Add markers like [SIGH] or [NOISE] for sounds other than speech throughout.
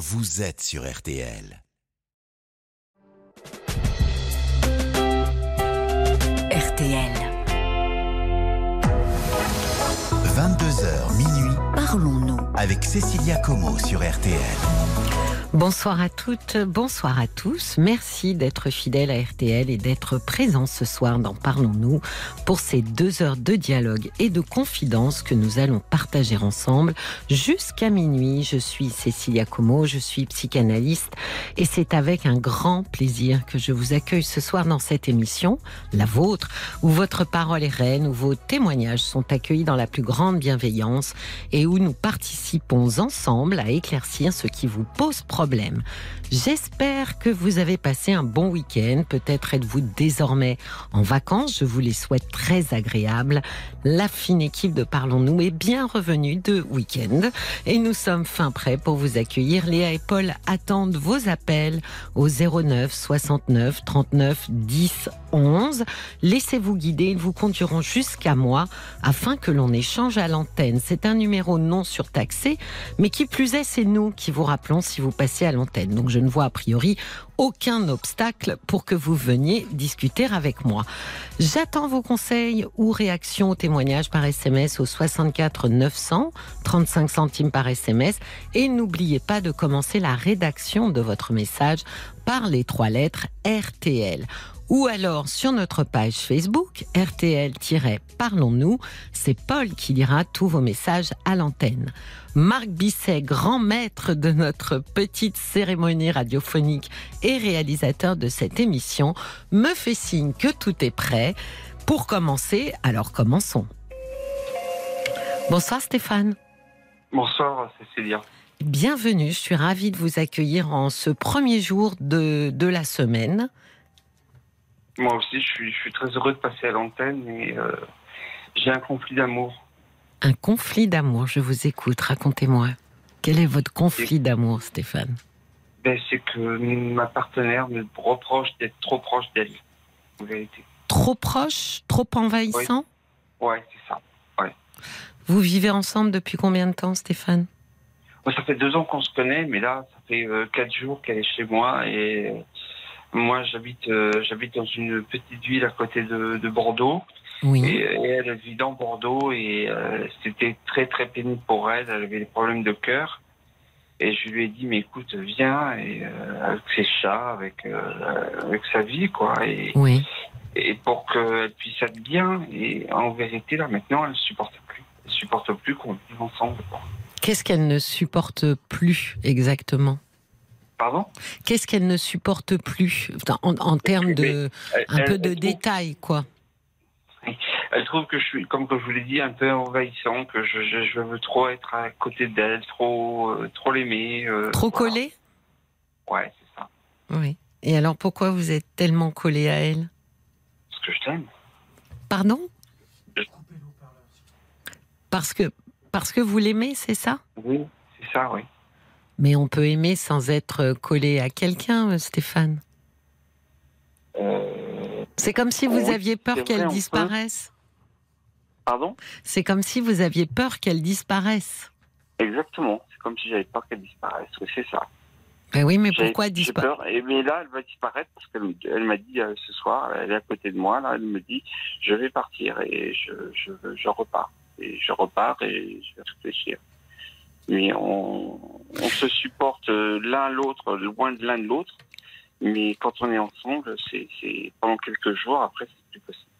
vous êtes sur RTL. RTL. 22h minuit Parlons-nous. avec Cécilia Como sur RTL. Bonsoir à toutes, bonsoir à tous. Merci d'être fidèles à RTL et d'être présents ce soir dans Parlons-nous pour ces deux heures de dialogue et de confidence que nous allons partager ensemble jusqu'à minuit. Je suis Cécilia Como, je suis psychanalyste et c'est avec un grand plaisir que je vous accueille ce soir dans cette émission, la vôtre, où votre parole est reine, où vos témoignages sont accueillis dans la plus grande bienveillance et où nous participons ensemble à éclaircir ce qui vous pose problème problème. J'espère que vous avez passé un bon week-end. Peut-être êtes-vous désormais en vacances. Je vous les souhaite très agréables. La fine équipe de Parlons-nous est bien revenue de week-end et nous sommes fin prêts pour vous accueillir. Léa et Paul attendent vos appels au 09 69 39 10 11. Laissez-vous guider, ils vous conduiront jusqu'à moi afin que l'on échange à l'antenne. C'est un numéro non surtaxé, mais qui plus est, c'est nous qui vous rappelons si vous passez à l'antenne. Donc je ne vois a priori aucun obstacle pour que vous veniez discuter avec moi. J'attends vos conseils ou réactions aux témoignages par SMS au 64 900, 35 centimes par SMS. Et n'oubliez pas de commencer la rédaction de votre message par les trois lettres RTL ou alors sur notre page Facebook RTL-Parlons-nous. C'est Paul qui lira tous vos messages à l'antenne. Marc Bisset, grand maître de notre petite cérémonie radiophonique et réalisateur de cette émission, me fait signe que tout est prêt. Pour commencer, alors commençons. Bonsoir Stéphane. Bonsoir Cécilia. Bienvenue, je suis ravie de vous accueillir en ce premier jour de, de la semaine. Moi aussi, je suis, je suis très heureux de passer à l'antenne et euh, j'ai un conflit d'amour. Un conflit d'amour, je vous écoute, racontez-moi. Quel est votre conflit d'amour, Stéphane? Ben, c'est que ma partenaire me reproche d'être trop proche d'elle, en vérité. Trop proche? Trop envahissant? Ouais, c'est ça. Vous vivez ensemble depuis combien de temps, Stéphane? Ça fait deux ans qu'on se connaît, mais là, ça fait euh, quatre jours qu'elle est chez moi et moi, j'habite euh, j'habite dans une petite ville à côté de, de Bordeaux. Oui. Et, et elle vit dans Bordeaux et euh, c'était très très pénible pour elle. Elle avait des problèmes de cœur. Et je lui ai dit, mais écoute, viens et, euh, avec ses chats, avec, euh, avec sa vie, quoi. Et, Oui. et pour qu'elle puisse être bien. Et en vérité, là, maintenant, elle ne supporte plus. Elle supporte plus qu'on vive ensemble. quoi. Qu'est-ce qu'elle ne supporte plus exactement? Pardon Qu'est-ce qu'elle ne supporte plus en, en termes de Elle- un elle- peu de elle détails, quoi. Elle trouve que je suis, comme je vous l'ai dit, un peu envahissant, que je, je, je veux trop être à côté d'elle, trop, euh, trop l'aimer. euh, Trop voilà. collé Ouais, c'est ça. Oui. Et alors pourquoi vous êtes tellement collé à elle Parce que je t'aime. Pardon Je- Parce que parce que vous l'aimez, c'est ça Oui, c'est ça, oui. Mais on peut aimer sans être collé à quelqu'un, euh, Stéphane. Euh, C'est comme si vous Oui, aviez peur qu'elle peut. disparaisse. Pardon? C'est comme si vous aviez peur qu'elle disparaisse. Exactement. C'est comme si j'avais peur qu'elle disparaisse. Oui, c'est ça. Ben oui, mais pourquoi disparaître mais là, elle va disparaître parce qu'elle elle m'a dit euh, ce soir, elle est à côté de moi. Là, elle me dit, je vais partir et je, je, je repars. Et je repars et je vais réfléchir. Mais on, se supporte euh, l'un l'autre, loin de l'un de l'autre. Mais quand on est ensemble, c'est pendant quelques jours. Après, c'est plus possible.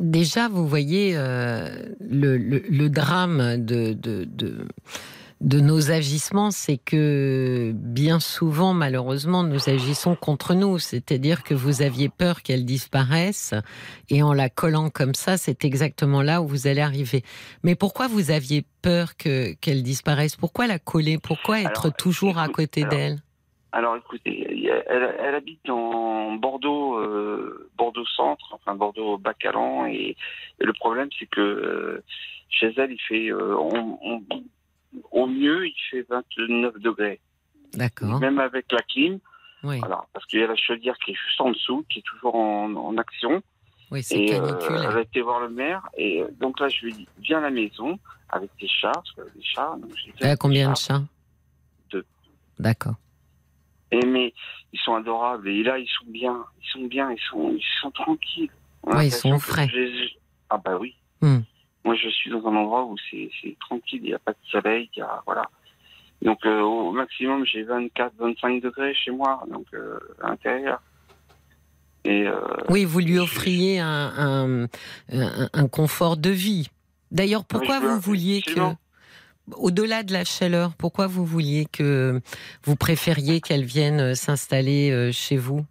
Déjà, vous voyez euh, le, drame de, de nos agissements, c'est que bien souvent, malheureusement, nous agissons contre nous. C'est-à-dire que vous aviez peur qu'elle disparaisse, et en la collant comme ça, c'est exactement là où vous allez arriver. Mais pourquoi vous aviez peur que qu'elle disparaisse Pourquoi la coller? Pourquoi être Alors, toujours à côté d'elle Alors écoutez, elle, elle habite dans Bordeaux, euh, Bordeaux centre, enfin Bordeaux Bacalan, et, et le problème c'est que euh, chez elle il fait, euh, on- on- au mieux il fait 29 degrés, D'accord. même avec la clim, Oui, voilà, parce qu'il y a la chaudière qui est juste en dessous, qui est toujours en, en action, oui c'est euh, canicule. elle a été voir le maire, et euh, donc là je lui ai dit viens à la maison avec tes chats, parce a des chats, donc Elle a combien de chats chats? D'accord. Et mais ils sont adorables et là ils sont bien, ils sont bien, ils sont ils sont tranquilles. Ouais, ils sont que frais. Ah bah oui. Hmm. Moi je suis dans un endroit où c'est tranquille, il n'y a pas de soleil, il y a voilà. Donc euh, au maximum j'ai 24 25 degrés chez moi donc euh, à l'intérieur. Et euh, Oui, vous lui offriez un, un, un- un confort de vie. D'ailleurs, pourquoi vous vouliez que, au-delà de la chaleur, pourquoi vous vouliez que vous préfériez qu'elle vienne s'installer chez vous?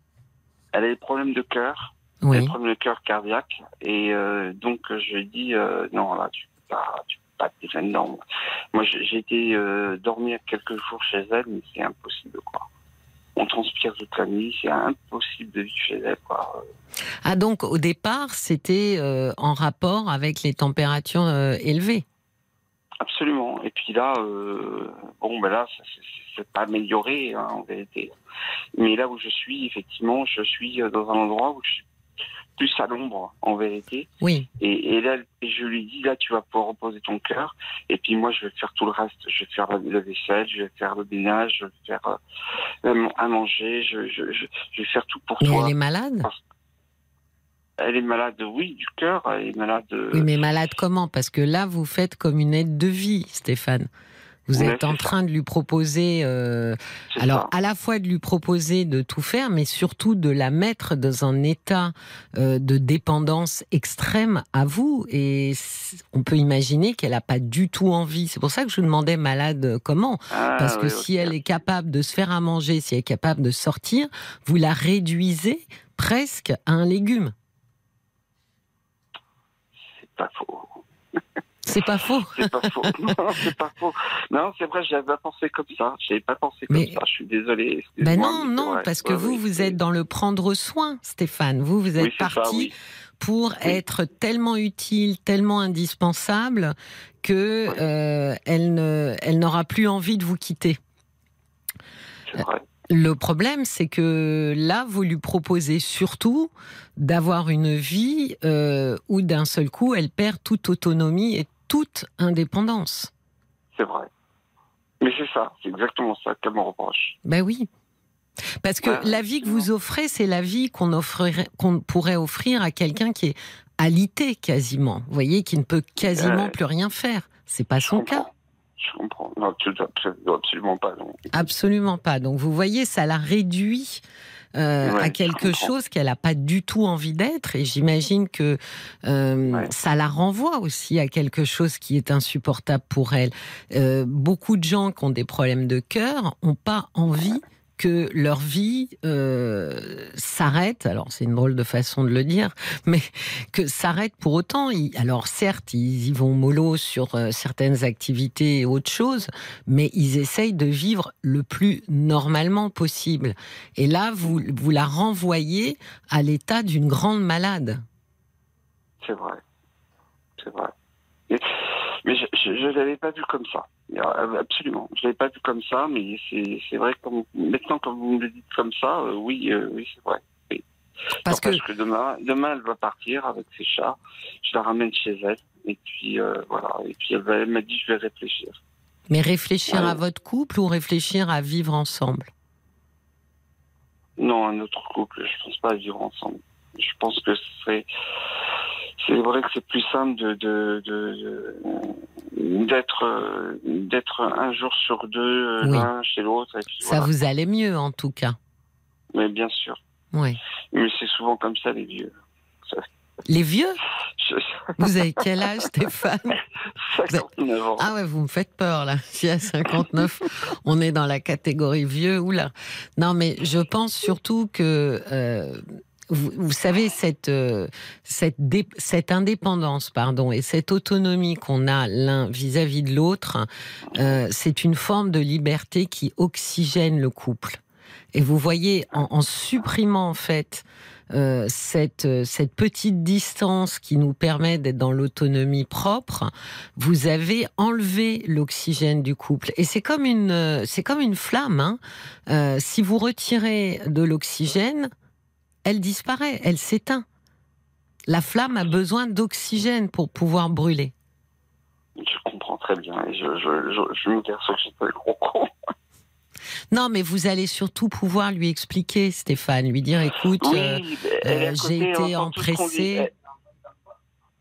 Elle a des problèmes de cœur, Oui. problèmes de cœur cardiaque et euh, donc je lui dis euh, non là tu peux pas tu peux pas te défendre non. Moi j'ai été euh, dormir quelques jours chez elle mais c'est impossible quoi. On transpire toute la nuit, c'est impossible de vivre chez elle quoi. Ah donc au départ, c'était euh, en rapport avec les températures élevées. Absolument. Et puis là, euh, bon, ben là, ça- c'est- pas amélioré hein, en vérité. Mais là où je suis, effectivement, je suis dans un endroit où je suis plus à l'ombre en vérité. Oui. Et, et là, je lui dis, là, tu vas pouvoir reposer ton cœur. Et puis moi, je vais faire tout le reste. Je vais faire la, la vaisselle, je vais faire le ménage, je vais faire euh, à manger, je, je, je, je vais faire tout pour Mais toi. elle est malade? Elle est malade, oui, du cœur. Elle est malade. euh, Oui, mais malade comment? Parce que là, vous faites comme une aide de vie, Stéphane. Vous êtes en ça. train de lui proposer, euh, alors ça. à la fois de lui proposer de tout faire, mais surtout de la mettre dans un état euh, de dépendance extrême à vous. Et on peut imaginer qu'elle n'a pas du tout envie. C'est pour ça que je vous demandais malade comment? Ah, Parce que oui, si elle est capable de se faire à manger, si elle est capable de sortir, vous la réduisez presque à un légume. C'est pas faux. [LAUGHS] C'est pas faux. [LAUGHS] C'est pas faux. [LAUGHS] Non, c'est pas faux. Non, c'est vrai, j'avais pas pensé comme ça. J'avais pas pensé comme ça. Je suis désolé. Ben non, non, parce que Ouais, vous, oui, vous êtes dans le prendre soin, Stéphane. Vous, vous êtes Oui, c'est ça, parti oui. pour être tellement utile, tellement indispensable que euh, elle ne, elle n'aura plus envie de vous quitter. C'est vrai. Le problème, c'est que là, vous lui proposez surtout d'avoir une vie euh, où d'un seul coup, elle perd toute autonomie et toute indépendance. C'est vrai. Mais c'est ça. C'est exactement ça qu'elle me reproche. Ben oui. Parce que Ouais, la vie que vous offrez, c'est la vie qu'on pourrait offrir à quelqu'un qui est alité quasiment. Vous voyez, qui ne peut quasiment plus rien faire. C'est pas son comprends. cas. Je comprends. Non, absolument pas. Non. Absolument pas. Donc vous voyez, ça la réduit euh, Ouais, à quelque chose qu'elle n'a pas du tout envie d'être. Et j'imagine que euh, Ouais. ça la renvoie aussi à quelque chose qui est insupportable pour elle. Euh, beaucoup de gens qui ont des problèmes de cœur n'ont pas envie que leur vie euh, s'arrête. Alors c'est une drôle de façon de le dire, mais que s'arrête pour autant. Alors certes, ils y vont mollo sur euh, certaines activités et autres choses, mais ils essayent de vivre le plus normalement possible. Et là, vous, vous la renvoyez à l'état d'une grande malade. C'est vrai. C'est vrai. Mais, mais je ne l'avais pas vu comme ça. Euh, Absolument. Je l'avais pas vu comme ça, mais c'est vrai que maintenant, quand vous me le dites comme ça, euh, oui, euh, oui, c'est vrai. Parce que demain, demain, elle va partir avec ses chats. Je la ramène chez elle. Et puis, euh, voilà. Et puis, elle, va- elle m'a dit, je vais réfléchir. mais réfléchir Ouais. à votre couple ou réfléchir à vivre ensemble? Non, un autre couple. Je pense pas à vivre ensemble. Je pense que c'est, c'est vrai que c'est plus simple de, de, de- de- d'être, d'être un jour sur deux, Oui. l'un chez l'autre. Et puis, Ça voilà. vous allait mieux en tout cas. Mais bien sûr. Oui. Mais c'est souvent comme ça, les vieux. Les vieux Je- Vous avez quel âge, Stéphane [LAUGHS] 59 ans. Ah ouais, vous me faites peur là. [LAUGHS] Si à 59, on est dans la catégorie vieux, oula. Non, mais je pense surtout que euh, vous, vous savez cette euh, cette cette indépendance, pardon, et cette autonomie qu'on a l'un vis-à-vis de l'autre, euh, c'est une forme de liberté qui oxygène le couple. Et vous voyez, en, en supprimant en fait euh, cette, euh, cette petite distance qui nous permet d'être dans l'autonomie propre, vous avez enlevé l'oxygène du couple. Et c'est comme une, euh, c'est comme une flamme. Hein. Euh, si vous retirez de l'oxygène, elle disparaît, elle s'éteint. La flamme a besoin d'oxygène pour pouvoir brûler. Je comprends très bien. Et je, je, je, je me perçois que j'étais le gros con. Non, mais vous allez surtout pouvoir lui expliquer, Stéphane, lui dire, écoute, Oui, euh, euh, j'ai été entend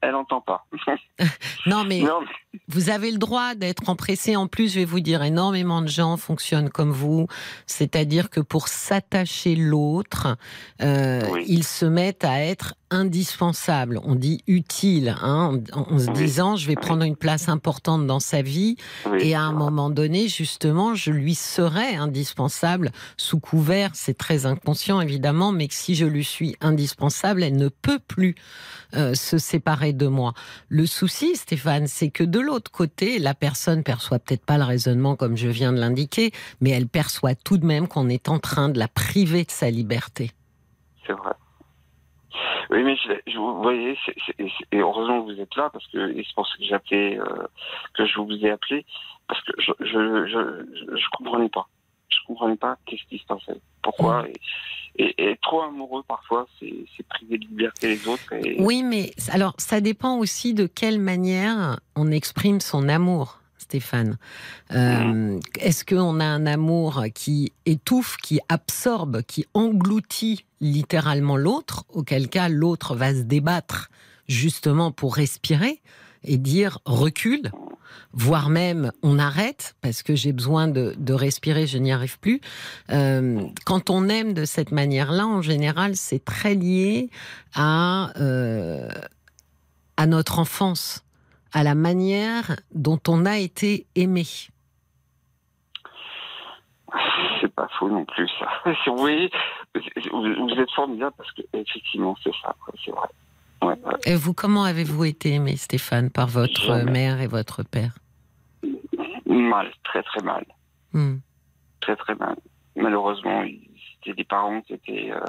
Elle- n'entend pas. [LAUGHS] non, mais non, Vous avez le droit d'être empressé. En plus, je vais vous dire, énormément de gens fonctionnent comme vous. C'est-à-dire que pour s'attacher l'autre, euh, Oui. ils se mettent à être indispensables. On dit utile, hein, en, en se disant, je vais prendre une place importante dans sa vie. Et à un moment donné, justement, je lui serai indispensable sous couvert, c'est très inconscient évidemment, mais que si je lui suis indispensable, elle ne peut plus euh, se séparer de moi. Le souci, Stéphane, c'est que de l'autre côté, la personne perçoit peut-être pas le raisonnement comme je viens de l'indiquer, mais elle perçoit tout de même qu'on est en train de la priver de sa liberté. C'est vrai. Oui, mais je, je- vous voyez, et heureusement que vous êtes là, parce que et c'est pour ça que appelé, euh, que je vous ai appelé, parce que je je, je, comprenais pas. Je comprenais pas qu'est-ce qui se passait. Pourquoi et, et, trop amoureux, parfois, c'est c'est priver de liberté les autres. Et, Oui, mais alors ça dépend aussi de quelle manière on exprime son amour. Stéphane, Euh, est-ce qu'on a un amour qui étouffe, qui absorbe, qui engloutit littéralement l'autre, auquel cas l'autre va se débattre justement pour respirer et dire recule, voire même on arrête parce que j'ai besoin de, de respirer, je n'y arrive plus. Euh, quand on aime de cette manière-là, en général, c'est très lié à, euh, à notre enfance, à la manière dont on a été aimé. C'est pas faux non plus, ça. [LAUGHS] Si Vous êtes formidable parce que, effectivement, c'est ça, c'est vrai. Ouais, ouais. Et vous, comment avez-vous été aimé, Stéphane, par votre Jamais. mère et votre père? Mal, très très mal. Hmm. très très mal. Malheureusement, c'était des parents qui étaient euh,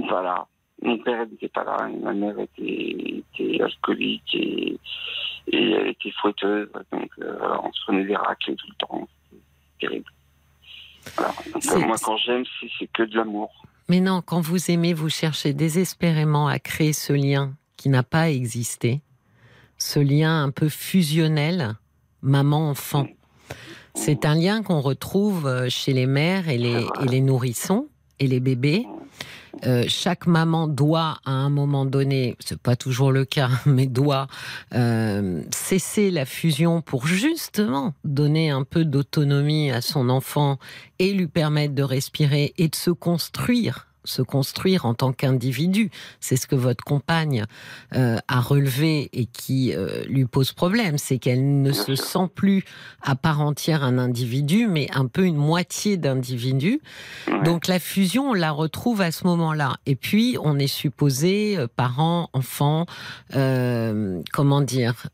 [SIGHS] pas là. Mon père n'était pas là, et ma mère était, était alcoolique et, et elle était fouetteuse, donc euh, on se prenait des raclés tout le temps. C'était terrible. Voilà. Donc, C'est- euh, moi, quand j'aime, c'est que de l'amour. Mais non, quand vous aimez, vous cherchez désespérément à créer ce lien qui n'a pas existé, ce lien un peu fusionnel, maman-enfant. C'est un lien qu'on retrouve euh, chez les mères et les, et les nourrissons et les bébés. Euh, chaque maman doit, à un moment donné, c'est pas toujours le cas, [LAUGHS] mais doit euh, cesser la fusion pour justement donner un peu d'autonomie à son enfant et lui permettre de respirer et de se construire se construire en tant qu'individu. C'est ce que votre compagne euh, a relevé et qui euh, lui pose problème, c'est qu'elle ne se sent plus à part entière un individu, mais un peu une moitié d'individu. Ouais. Donc la fusion, on la retrouve à ce moment-là. Et puis, on est supposé, euh, parents, enfants, comment dire,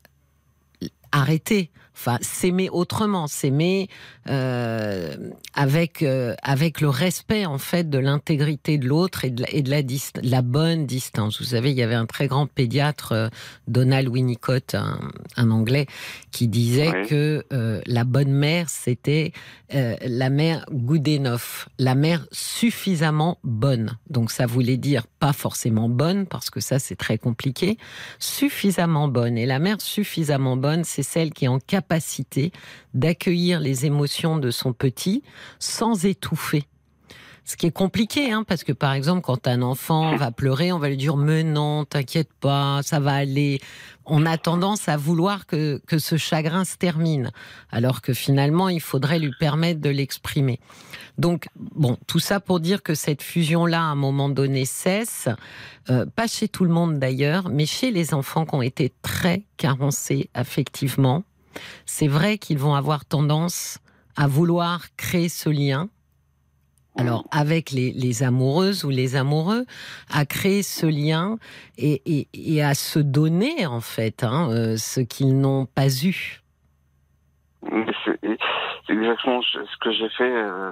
arrêter. Enfin, s'aimer autrement, s'aimer euh, avec euh, avec le respect en fait de l'intégrité de l'autre et de la, et de la, dist- la bonne distance. Vous savez, il y avait un très grand pédiatre, euh, Donald Winnicott, un, un Anglais, qui disait Oui. que euh, la bonne mère c'était la mère good enough, la mère suffisamment bonne. Donc ça voulait dire pas forcément bonne parce que ça c'est très compliqué, suffisamment bonne. Et la mère suffisamment bonne, c'est celle qui est en capacité d'accueillir les émotions de son petit sans étouffer. Ce qui est compliqué, hein, parce que par exemple, quand un enfant va pleurer, on va lui dire mais non, t'inquiète pas, ça va aller. On a tendance à vouloir que, que ce chagrin se termine, alors que finalement, il faudrait lui permettre de l'exprimer. Donc, bon, tout ça pour dire que cette fusion-là, à un moment donné, cesse. Euh, pas chez tout le monde d'ailleurs, mais chez les enfants qui ont été très carencés affectivement. C'est vrai qu'ils vont avoir tendance à vouloir créer ce lien. Alors, avec les, amoureuses ou les amoureux, à créer ce lien et, à se donner, en fait, hein, euh, ce qu'ils n'ont pas eu. C'est exactement ce que j'ai fait euh,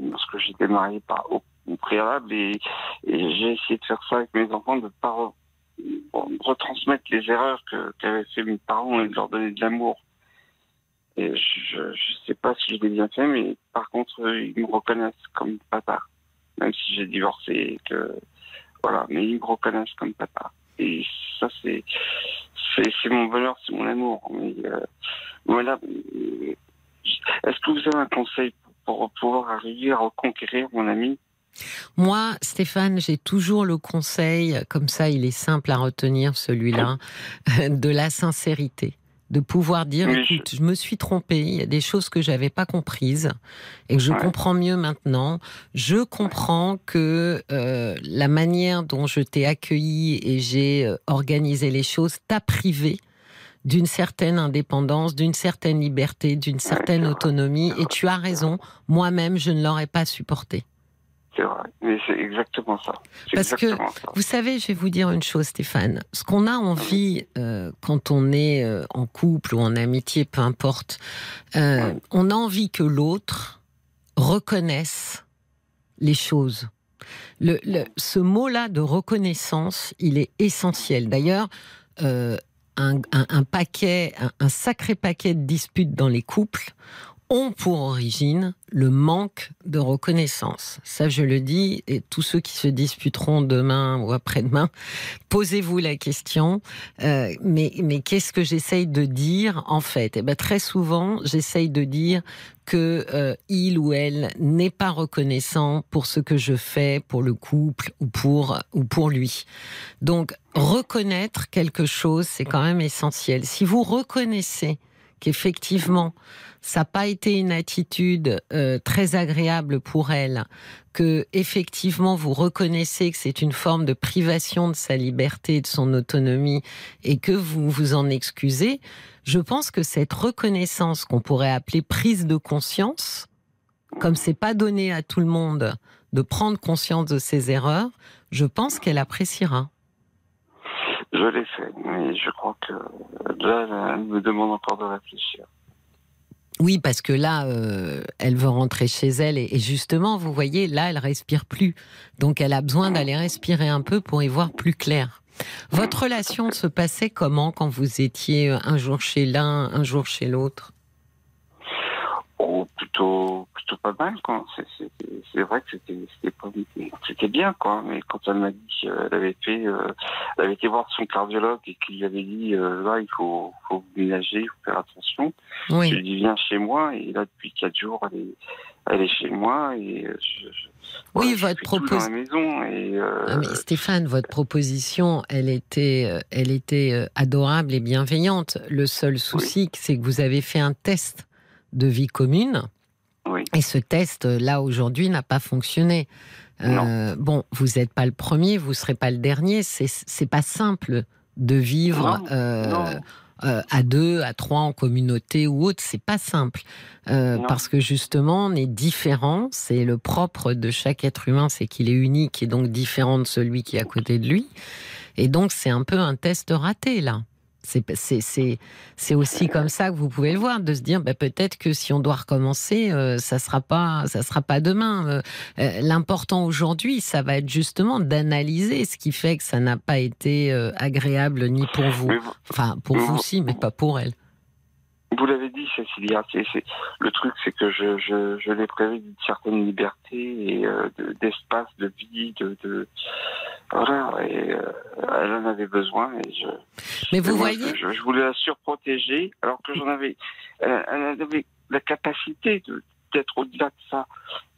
lorsque j'étais marié par, au, préalable et, j'ai essayé de faire ça avec mes enfants, de ne pas re- retransmettre les erreurs qu'avaient fait mes parents et de leur donner de l'amour. Je ne sais pas si je l'ai bien fait, mais par contre, ils me reconnaissent comme papa. Même si j'ai divorcé. Voilà, mais ils me reconnaissent comme papa. Et ça, c'est. C'est mon bonheur, c'est mon amour. Mais, euh, voilà, Est-ce que vous avez un conseil pour pouvoir arriver à reconquérir mon ami? Moi, Stéphane, j'ai toujours le conseil, comme ça il est simple à retenir celui-là, [LAUGHS] de la sincérité de pouvoir dire écoute, je... me suis trompé, il y a des choses que j'avais pas comprises et que je comprends mieux maintenant. Je comprends que euh, la manière dont je t'ai accueilli et j'ai euh, organisé les choses t'a privé d'une certaine indépendance, d'une certaine liberté, d'une certaine autonomie et tu as raison, moi-même je ne l'aurais pas supporté. C'est vrai, mais c'est exactement ça. Parce que, vous savez, je vais vous dire une chose, Stéphane. Ce qu'on a envie euh, quand on est euh, en couple ou en amitié, peu importe, euh, on a envie que l'autre reconnaisse les choses. Le, ce mot-là de reconnaissance, il est essentiel. D'ailleurs, un, un, paquet, un, sacré paquet de disputes dans les couples ont pour origine le manque de reconnaissance. Ça, je le dis, et tous ceux qui se disputeront demain ou après-demain, posez-vous la question. Euh, mais mais qu'est-ce que j'essaye de dire en fait? Eh ben très souvent, j'essaye de dire que euh, il ou elle n'est pas reconnaissant pour ce que je fais pour le couple ou pour ou pour lui. Donc reconnaître quelque chose, c'est quand même essentiel. Si vous reconnaissez qu'effectivement ça n'a pas été une attitude euh, très agréable pour elle, que effectivement vous reconnaissez que c'est une forme de privation de sa liberté, de son autonomie, et que vous vous en excusez, je pense que cette reconnaissance qu'on pourrait appeler prise de conscience, comme c'est pas donné à tout le monde de prendre conscience de ses erreurs, je pense qu'elle appréciera. Je l'ai fait, mais je crois que là, elle me demande encore de réfléchir. Oui, parce que là, euh, elle veut rentrer chez elle et, justement, vous voyez, là, elle respire plus. Donc, elle a besoin d'aller respirer un peu pour y voir plus clair. Votre relation se passait comment quand vous étiez un jour chez l'un, un jour chez l'autre? Oh, plutôt, plutôt pas mal, quoi. C'est vrai que c'était, c'était bien, quoi. Mais quand elle m'a dit qu'elle avait fait, euh, elle avait été voir son cardiologue et qu'il avait dit, euh, là, il faut, faut ménager, il faut faire attention. Oui. Je lui ai dit, viens chez moi. Et là, depuis quatre jours, elle est, elle est chez moi et euh, je, oui, votre proposition. Et ah, Stéphane, votre proposition, elle était, elle était adorable et bienveillante. Le seul souci, c'est que vous avez fait un test de vie commune. Et ce test, là, aujourd'hui, n'a pas fonctionné. Euh, bon, vous n'êtes pas le premier, vous ne serez pas le dernier. C'est pas simple de vivre euh, euh, à deux, à trois, en communauté ou autre. C'est pas simple. parce que justement, on est différent. C'est le propre de chaque être humain, c'est qu'il est unique et donc différent de celui qui est à côté de lui. Et donc, c'est un peu un test raté, là. C'est aussi comme ça que vous pouvez le voir, de se dire bah, peut-être que si on doit recommencer, euh, ça sera pas ça sera pas demain. Euh, euh, l'important aujourd'hui, ça va être justement d'analyser ce qui fait que ça n'a pas été agréable ni pour vous, enfin pour vous aussi, mais pas pour elle. Vous l'avez dit, Cécilia, le truc, c'est que je, je, je l'ai prévu d'une certaine liberté et d'espace, de, vie, de, voilà, et euh, elle en avait besoin. Et je, Mais vous voyez. Je, voulais la surprotéger, alors que j'en avais. Elle, avait la capacité d'être au-delà de ça.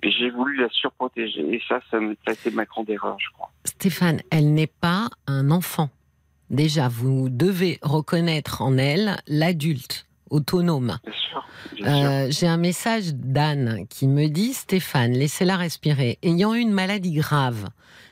Mais j'ai voulu la surprotéger. Et ça, ça, a été ma grande erreur, je crois. Stéphane, elle n'est pas un enfant. Déjà, vous devez reconnaître en elle l'adulte autonome. Euh, j'ai un message d'Anne qui me dit Stéphane, laissez-la respirer. Ayant une maladie grave,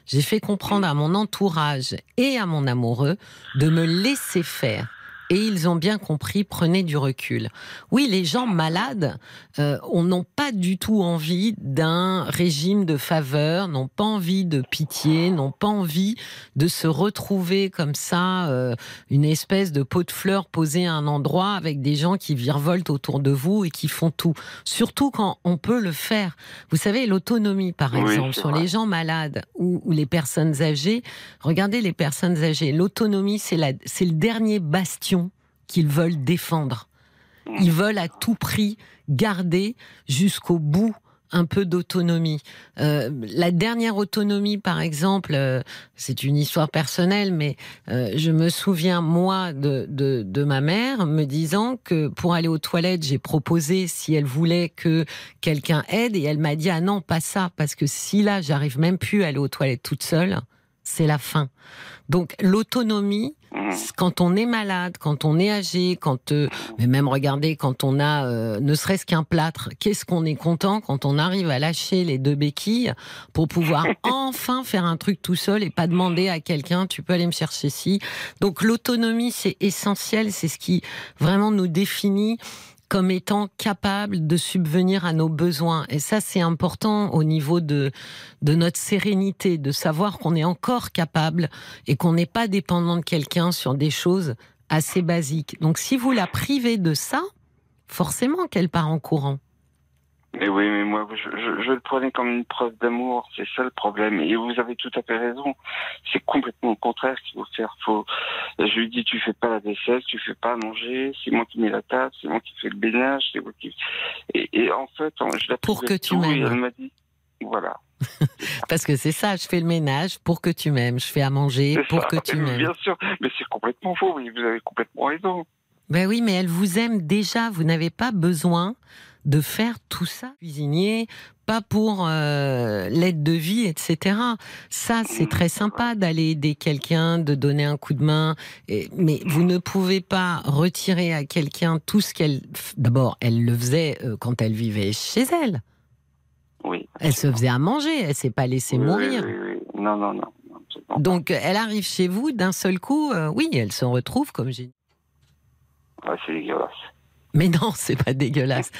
j'ai fait comprendre à mon entourage et à mon amoureux de me laisser faire et ils ont bien compris, prenez du recul. Oui, les gens malades euh, n'ont pas du tout envie d'un régime de faveur, n'ont pas envie de pitié, n'ont pas envie de se retrouver comme ça, euh, une espèce de pot de fleurs posée à un endroit avec des gens qui virevoltent autour de vous et qui font tout. Surtout quand on peut le faire. Vous savez, l'autonomie, par exemple, sur les gens malades ou, ou les personnes âgées. Regardez les personnes âgées. L'autonomie, c'est le dernier bastion qu'ils veulent défendre. Ils veulent à tout prix garder jusqu'au bout un peu d'autonomie. Euh, la dernière autonomie, par exemple, euh, c'est une histoire personnelle, mais euh, je me souviens, moi, de, de, de, ma mère me disant que pour aller aux toilettes, j'ai proposé si elle voulait que quelqu'un aide, et elle m'a dit, ah non, pas ça, parce que si là, j'arrive même plus à aller aux toilettes toute seule, c'est la fin. Donc l'autonomie, mmh. quand on est malade, quand on est âgé, quand euh, mais même regardez quand on a euh, ne serait-ce qu'un plâtre, qu'est-ce qu'on est content quand on arrive à lâcher les deux béquilles pour pouvoir [LAUGHS] enfin faire un truc tout seul et pas demander à quelqu'un tu peux aller me chercher ci. Donc l'autonomie c'est essentiel, c'est ce qui vraiment nous définit comme étant capable de subvenir à nos besoins. Et ça, c'est important au niveau de, de notre sérénité, de savoir qu'on est encore capable et qu'on n'est pas dépendant de quelqu'un sur des choses assez basiques. Donc si vous la privez de ça, forcément qu'elle part en courant. Mais oui, mais moi, je, je, le prenais comme une preuve d'amour. C'est ça le problème. Et vous avez tout à fait raison. C'est complètement le contraire qu'il faut faire. Faut... Je lui dis, tu fais pas la vaisselle, tu fais pas à manger. C'est moi qui mets la table, c'est moi qui fais le ménage, c'est moi qui. Et, et, en fait, je l'ai pour que tu m'aimes. Elle m'a dit, voilà. [LAUGHS] Parce que c'est ça, je fais le ménage pour que tu m'aimes, je fais à manger pour que tu [LAUGHS] m'aimes. Bien sûr, mais c'est complètement faux, vous avez complètement raison. Ben oui, mais elle vous aime déjà, vous n'avez pas besoin de faire tout ça, cuisinier, pas pour euh, l'aide de vie, etc. Ça, c'est très sympa d'aller aider quelqu'un, de donner un coup de main, mais vous ne pouvez pas retirer à quelqu'un tout ce qu'elle. D'abord, elle le faisait euh, quand elle vivait chez elle. Oui. Elle se faisait à manger, elle s'est pas laissée mourir. Oui, oui, non, non, non. Donc, elle arrive chez vous d'un seul coup, euh, oui, elle se retrouve comme j'ai. Ah, c'est dégueulasse. Mais non, c'est pas dégueulasse.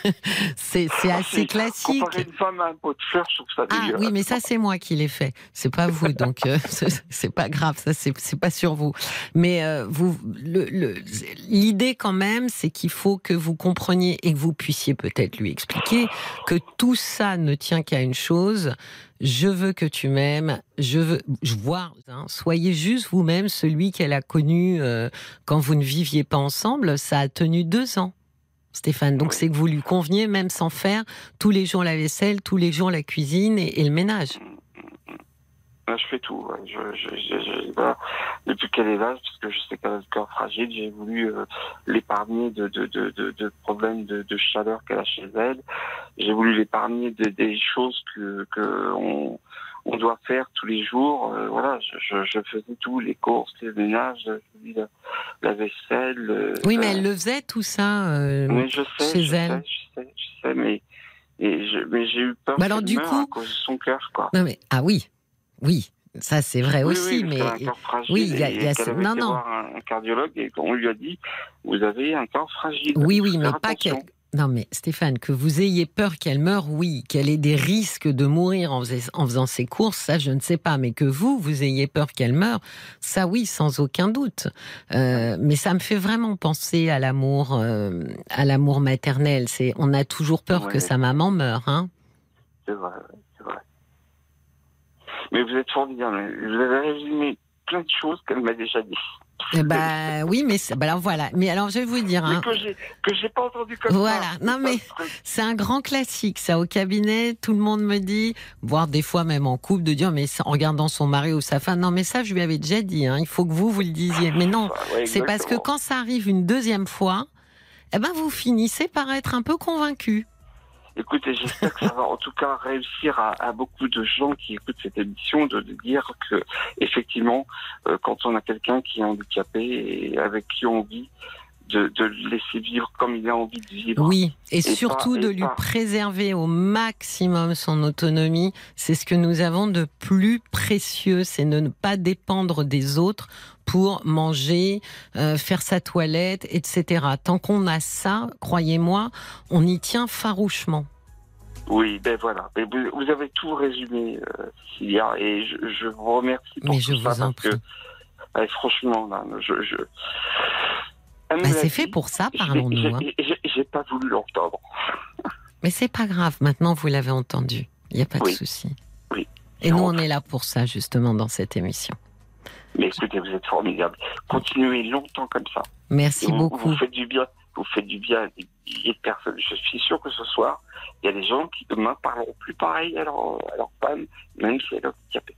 [LAUGHS] c'est ah, assez classique. une femme à un pot de fleurs, je trouve ça Ah oui, mais ça c'est moi qui l'ai fait. C'est pas vous, donc euh, [LAUGHS] c'est pas grave. Ça c'est pas sur vous. Mais euh, vous, l'idée quand même, c'est qu'il faut que vous compreniez et que vous puissiez peut-être lui expliquer que tout ça ne tient qu'à une chose je veux que tu m'aimes, je veux voir, hein, soyez juste vous-même celui qu'elle a connu euh, quand vous ne viviez pas ensemble. Ça a tenu deux ans, Stéphane. Donc c'est que vous lui conveniez même sans faire tous les jours la vaisselle, tous les jours la cuisine et, le ménage. Je fais tout. Depuis qu'elle est là, parce que je sais qu'elle a le cœur fragile, j'ai voulu euh, l'épargner de, de, de, de, problèmes de, chaleur qu'elle a chez elle. J'ai voulu l'épargner des choses que, que on, on, doit faire tous les jours. Euh, voilà, je, faisais tout, les courses, les ménages, la, la vaisselle. Euh, oui, mais elle le faisait tout ça mais je sais, chez elle. je sais, je sais, mais, et je, mais j'ai eu peur bah alors, du coup... à cause de son cœur, quoi. Non mais ah oui, oui, ça c'est vrai aussi, mais oui, il y a, y a... non non. Un cardiologue et on lui a dit vous avez un corps fragile. Oui oui, mais pas que. Non mais Stéphane, que vous ayez peur qu'elle meure, oui, qu'elle ait des risques de mourir en, faisant ses courses, ça je ne sais pas, mais que vous, vous ayez peur qu'elle meure, ça oui, sans aucun doute. Euh, mais ça me fait vraiment penser à l'amour, euh, à l'amour maternel. C'est, on a toujours peur que sa maman meure, hein. C'est vrai. Mais vous êtes formidable. Vous avez résumé plein de choses qu'elle m'a déjà dit. Ben oui, mais bah alors voilà. Mais alors je vais vous dire hein, que j'ai pas entendu comme voilà. ça. Voilà, non mais [LAUGHS] c'est un grand classique ça au cabinet. Tout le monde me dit, voire des fois même en couple, de dire mais en regardant son mari ou sa femme, non mais ça je lui avais déjà dit. Hein, il faut que vous vous le disiez. Mais non, c'est parce que quand ça arrive une deuxième fois, eh ben vous finissez par être un peu convaincu. Écoutez, j'espère que ça va en tout cas réussir à, beaucoup de gens qui écoutent cette émission de, dire que effectivement, euh, quand on a quelqu'un qui est handicapé et avec qui on vit, de, le laisser vivre comme il a envie de vivre. Oui, et, surtout de lui préserver au maximum son autonomie. C'est ce que nous avons de plus précieux, c'est de ne pas dépendre des autres pour manger, euh, faire sa toilette, etc. Tant qu'on a ça, croyez-moi, on y tient farouchement. Oui, ben voilà. vous, avez tout résumé, euh, et je, vous remercie pour Mais je vous en prie. franchement, je, bah, c'est fait pour ça, parlons-nous. Hein. J'ai pas voulu l'entendre. [LAUGHS] Mais c'est pas grave, maintenant vous l'avez entendu. Il n'y a pas de souci. Oui. Et nous, on est là pour ça, justement, dans cette émission. Mais écoutez, vous êtes formidable. Continuez longtemps comme ça. Merci beaucoup. Vous faites du bien. Vous faites du bien à des milliers de personnes. Je suis sûr que ce soir, il y a des gens qui demain parleront plus pareil à leur, à leur femme, même si elle est handicapée.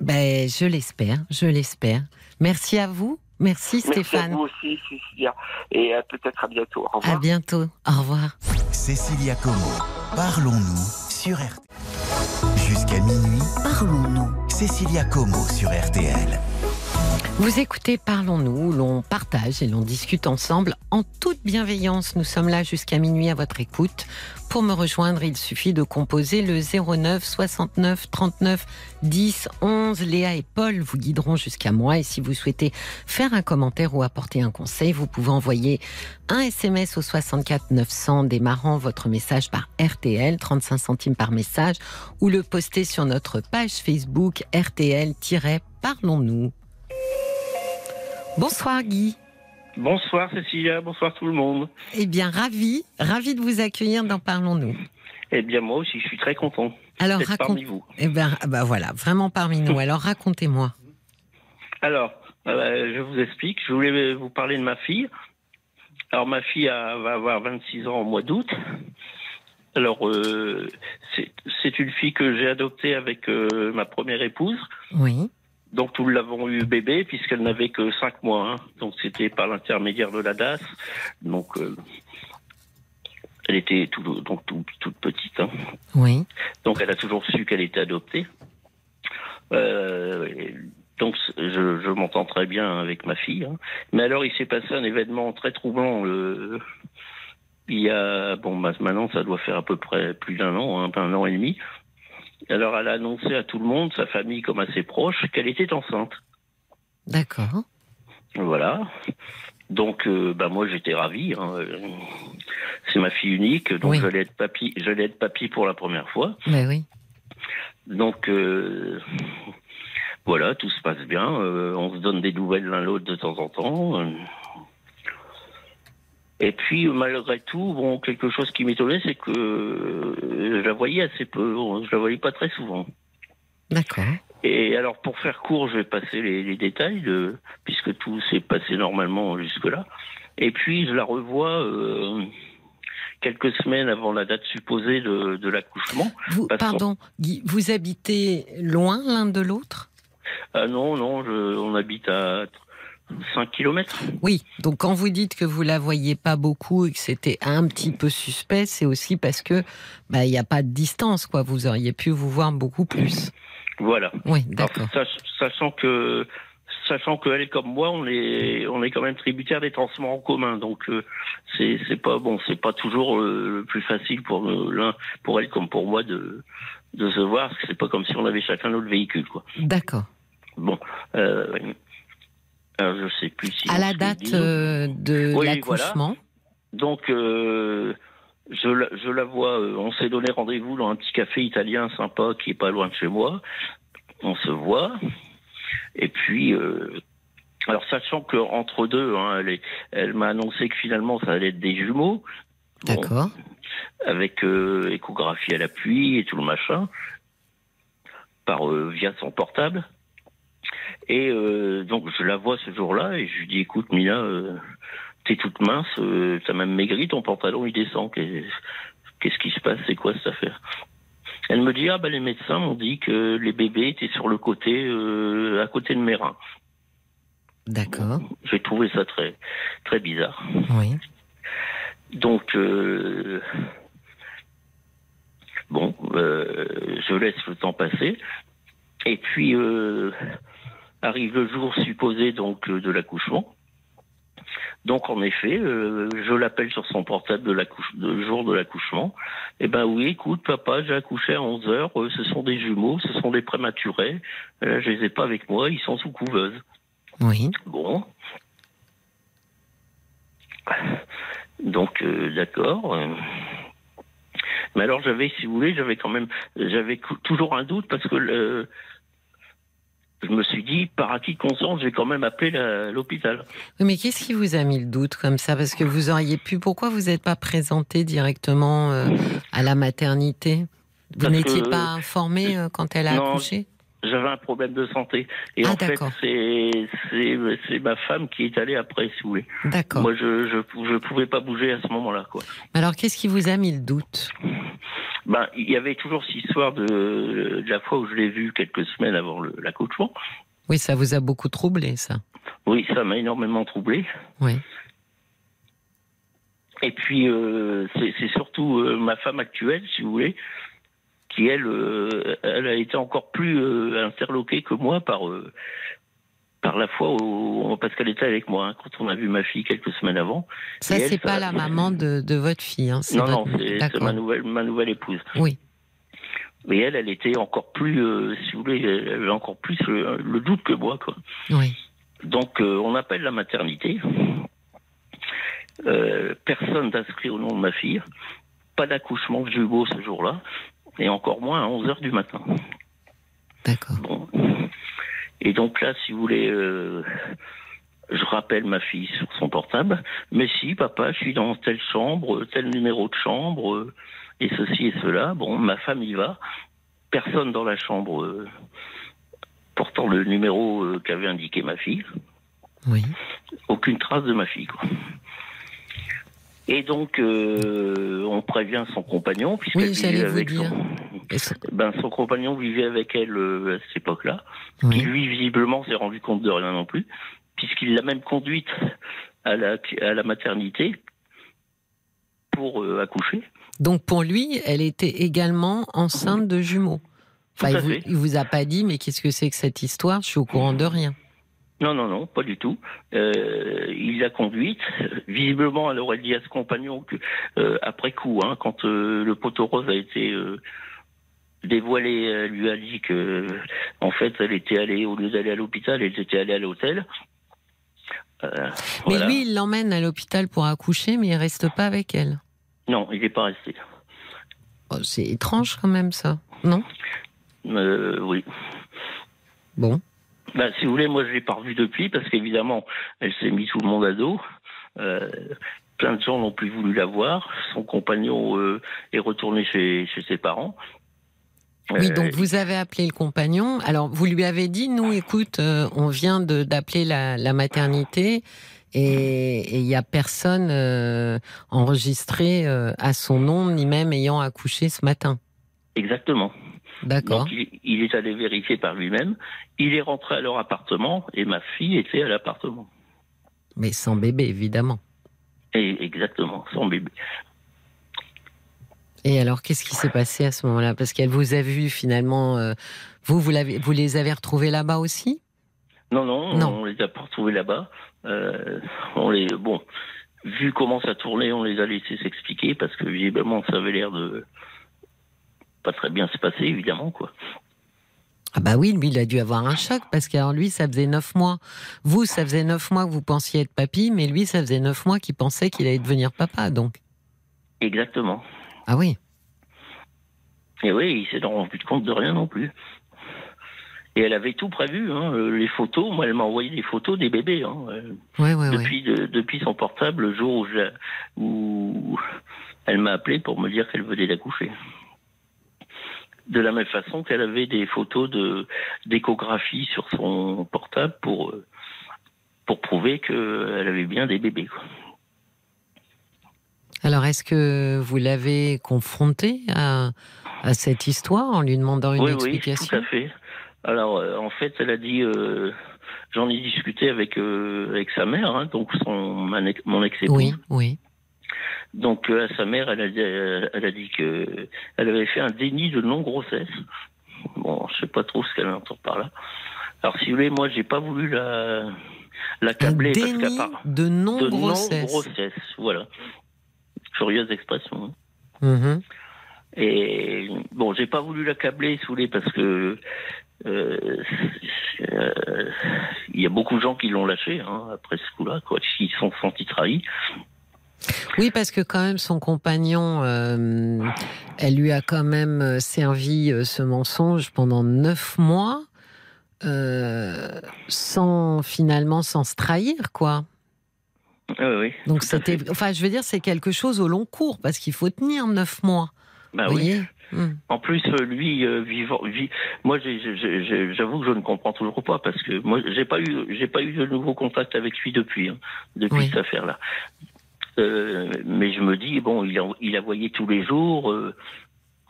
Ben, je l'espère, je l'espère. Merci à vous. Merci Merci à Stéphane. vous aussi, Cécilia. Et euh, peut-être à bientôt. Au À revoir. bientôt. Au revoir. Cécilia Como, parlons-nous sur RTL. Jusqu'à minuit, Parlons-nous. Cécilia Como sur RTL. Vous écoutez Parlons-nous, l'on partage et l'on discute ensemble en toute bienveillance. Nous sommes là jusqu'à minuit à votre écoute. Pour me rejoindre, il suffit de composer le 09 69 39 10 11. Léa et Paul vous guideront jusqu'à moi. Et si vous souhaitez faire un commentaire ou apporter un conseil, vous pouvez envoyer un SMS au 64 900 démarrant votre message par RTL, 35 centimes par message, ou le poster sur notre page Facebook RTL-Parlons-nous. Bonsoir Guy. Bonsoir Cécilia, bonsoir tout le monde. Eh bien, ravi, ravi de vous accueillir dans Parlons-nous. Eh bien moi aussi, je suis très content Alors, raconte. parmi vous. Eh ben, ah bah voilà, vraiment parmi nous. Alors, racontez-moi. Alors, euh, je vous explique, je voulais vous parler de ma fille. Alors ma fille a- va avoir 26 ans au mois d'août. Alors, euh, c'est c'est une fille que j'ai adoptée avec euh, ma première épouse. Oui, Donc nous l'avons eu bébé puisqu'elle n'avait que 5 mois. hein. Donc c'était par l'intermédiaire de la DAS. Donc euh, elle était tout- donc tout- toute petite. hein. oui, Donc elle a toujours su qu'elle était adoptée. Euh, donc je, je m'entends très bien avec ma fille. hein. Mais alors il s'est passé un événement très troublant. euh, il y a bon bah, maintenant ça doit faire à peu près plus d'un an, hein, un an et demi. Alors elle a annoncé à tout le monde, sa famille comme à ses proches, qu'elle était enceinte. d'accord. Voilà. Donc, euh, bah moi j'étais ravi. hein. C'est ma fille unique, donc Oui. j'allais être papy, j'allais être papy pour la première fois. Ben oui, Donc euh, voilà, tout se passe bien. Euh, on se donne des nouvelles l'un l'autre de temps en temps. Et puis malgré tout, bon, quelque chose qui m'étonnait, c'est que euh, je la voyais assez peu. Je la voyais pas très souvent. d'accord. Et alors, pour faire court, je vais passer les, les détails, de, puisque tout s'est passé normalement jusque-là. Et puis, je la revois euh, quelques semaines avant la date supposée de, de l'accouchement. Pardon, Guy, vous habitez loin l'un de l'autre? Ah non, non, je- on habite à 5 kilomètres. Oui, donc quand vous dites que vous la voyez pas beaucoup et que c'était un petit peu suspect, c'est aussi parce que bah il n'y a pas de distance quoi. Vous auriez pu vous voir beaucoup plus. Voilà. Oui, d'accord. sach- sachant que sachant qu'elle est comme moi, on est on est quand même tributaire des transports en commun, donc euh, c'est c'est pas bon, c'est pas toujours euh, le plus facile pour euh, l'un pour elle comme pour moi de de se voir, parce que c'est pas comme si on avait chacun notre véhicule, quoi. D'accord. Bon, euh, alors je sais plus si À la date euh, de Oui, l'accouchement. Donc, euh, je, la, je la vois, euh, on s'est donné rendez-vous dans un petit café italien sympa qui est pas loin de chez moi. On se voit. Et puis, euh, alors sachant que entre deux, hein, elle, m'a annoncé que finalement ça allait être des jumeaux. Bon, D'accord. avec échographie à l'appui et tout le machin, par via son portable. Et euh, donc je la vois ce jour-là et je lui dis écoute Mila, euh, t'es toute mince, euh, t'as même maigri, ton pantalon il descend, qu'est- qu'est-ce qui se passe, c'est quoi cette affaire? Elle me dit ah bah les médecins m'ont dit que les bébés étaient sur le côté, euh, à côté de mes reins. D'accord. J'ai trouvé ça très très bizarre. Oui. Donc, euh, bon, euh, je laisse le temps passer. Et puis, euh, arrive le jour supposé donc euh, de l'accouchement. Donc, en effet, euh, je l'appelle sur son portable de le jour de l'accouchement. Eh ben oui, écoute, papa, j'ai accouché à 11 heures. euh, ce sont des jumeaux, ce sont des prématurés. Euh, je les ai pas avec moi, ils sont sous couveuse. Oui. Bon. Donc, euh, d'accord. Mais alors, j'avais, si vous voulez, j'avais quand même, j'avais toujours un doute parce que le- je me suis dit, par acquis de conscience, j'ai quand même appelé la- l'hôpital. Oui, Mais qu'est-ce qui vous a mis le doute comme ça? Parce que vous auriez pu. Pourquoi vous n'êtes pas présenté directement euh, à la maternité? Vous n'étiez pas informé euh, quand elle a Non, accouché? J'avais un problème de santé. Et Ah, en fait, c'est, ma femme qui est allée après, si vous voulez. D'accord. Moi, je, je, je pouvais pas bouger à ce moment-là, quoi. Alors, qu'est-ce qui vous a mis le doute? Ben, il y avait toujours cette histoire de, de la fois où je l'ai vu quelques semaines avant l'accouchement. Oui, ça vous a beaucoup troublé, ça. Oui, ça m'a énormément troublé. Oui. Et puis, euh, c'est c'est surtout euh, ma femme actuelle, si vous voulez, qui, elle, euh, elle a été encore plus euh, interloquée que moi par, euh, par la fois où, parce qu'elle était avec moi, hein, quand on a vu ma fille quelques semaines avant. Ça, c'est pas ça- la maman de, de votre fille. Hein. Non, votre- non, c'est ma nouvelle, ma nouvelle épouse. Oui. Mais elle, elle était encore plus, si vous voulez, elle avait encore plus le, le doute que moi, quoi. Oui. Donc, on appelle la maternité. Personne d'inscrit au nom de ma fille. Pas d'accouchement de ce jour-là. Et encore moins à 11 heures du matin. D'accord. Bon. Et donc là, si vous voulez, euh, je rappelle ma fille sur son portable. Mais si, papa, je suis dans telle chambre, tel numéro de chambre, euh, et ceci et cela. Bon, ma femme y va. Personne dans la chambre euh, portant le numéro euh, qu'avait indiqué ma fille. Oui. Aucune trace de ma fille, quoi. Et donc, euh, on prévient son compagnon, puisqu'elle Oui, vivait avec son... Ben, son compagnon vivait avec elle euh, à cette époque-là qui lui visiblement s'est rendu compte de rien non plus, puisqu'il l'a même conduite à la, à la maternité pour euh, accoucher. Donc pour lui, elle était également enceinte de jumeaux. Enfin, il vous, il vous a pas dit, mais qu'est-ce que c'est que cette histoire? Je suis au courant de rien. Non, non, non, pas du tout. Euh, il l'a conduite. [LAUGHS] Visiblement, elle aurait dit à ce compagnon que, euh, après coup, hein, quand euh, le poteau rose a été dévoilé, elle lui a dit que, en fait, elle était allée, au lieu d'aller à l'hôpital, elle était allée à l'hôtel. Mais voilà. lui, il l'emmène à l'hôpital pour accoucher, mais il reste pas avec elle. Non, il n'est pas resté. Oh, c'est étrange quand même ça, non? Oui. Bon. Bah, si vous voulez, moi je l'ai pas revue depuis parce qu'évidemment, elle s'est mis tout le monde à dos. Euh, plein de gens n'ont plus voulu la voir. Son compagnon euh, est retourné chez, chez ses parents. Oui, Euh, donc vous avez appelé le compagnon. Alors vous lui avez dit, nous, écoute, euh, on vient d'appeler la, la maternité et il y a personne euh, enregistré euh, à son nom, ni même ayant accouché ce matin. Exactement. D'accord. Donc il, il est allé vérifier par lui-même. Il est rentré à leur appartement et ma fille était à l'appartement. Mais sans bébé, évidemment. Et exactement, son bébé. Et alors, qu'est-ce qui s'est passé à ce moment-là? Parce qu'elle vous a vu finalement. euh, vous, vous les avez retrouvés là-bas aussi? Non, non, Non. on les a pas retrouvés là-bas. Euh, on les, bon, vu comment ça tournait, on les a laissés s'expliquer parce que visiblement ça avait l'air de pas très bien se passer, évidemment, quoi. Ah bah oui, lui, il a dû avoir un choc parce qu'alors lui, ça faisait neuf mois. Vous, ça faisait neuf mois que vous pensiez être papy, mais lui, ça faisait neuf mois qu'il pensait qu'il allait devenir papa, donc. Exactement. Ah oui. Et oui, il s'est rendu compte de rien non plus. Et elle avait tout prévu, hein, euh, les photos. Moi, elle m'a envoyé des photos des bébés. Hein, euh, Ouais, ouais, ouais. depuis, de- depuis son portable, le jour où, je où elle m'a appelé pour me dire qu'elle venait d'accoucher. De la même façon qu'elle avait des photos de d'échographie sur son portable pour euh, pour prouver qu'elle avait bien des bébés. quoi. Alors, est-ce que vous l'avez confronté à, à cette histoire en lui demandant une oui, oui, tout explication? à fait. Alors, euh, en fait, elle a dit, euh, j'en ai discuté avec euh, avec sa mère, hein, donc son mon ex- mon ex-épouse. Oui, oui. Donc euh, à sa mère, elle a, dit- euh, elle a dit que elle avait fait un déni de non grossesse. Bon, je sais pas trop ce qu'elle entend par là. Alors si vous voulez, moi j'ai pas voulu la la Un câbler parce qu'à part de de non-grossesse. non-grossesse, voilà. Curieuse expression. hein. Mhm. Et bon, j'ai pas voulu la câbler, si vous voulez, parce que euh, euh, il y a beaucoup de gens qui l'ont lâché hein, après ce coup-là, quoi, qui se sont sentis trahis. Oui, parce que quand même, son compagnon, euh, elle lui a quand même euh, servi euh, ce mensonge pendant neuf mois, euh, sans finalement sans se trahir, quoi. Oui, oui. Donc c'était, enfin, je veux dire, c'est quelque chose au long cours parce qu'il faut tenir neuf mois. Bah vous oui. voyez Hmm. En plus, euh, lui, euh, vivant, vi- moi, j'avoue que je ne comprends toujours pas parce que moi, j'ai pas eu, j'ai pas eu de nouveau contact avec lui depuis, hein, depuis Oui. cette affaire-là. Euh, mais je me dis, bon, il a, il a voyé tous les jours. euh,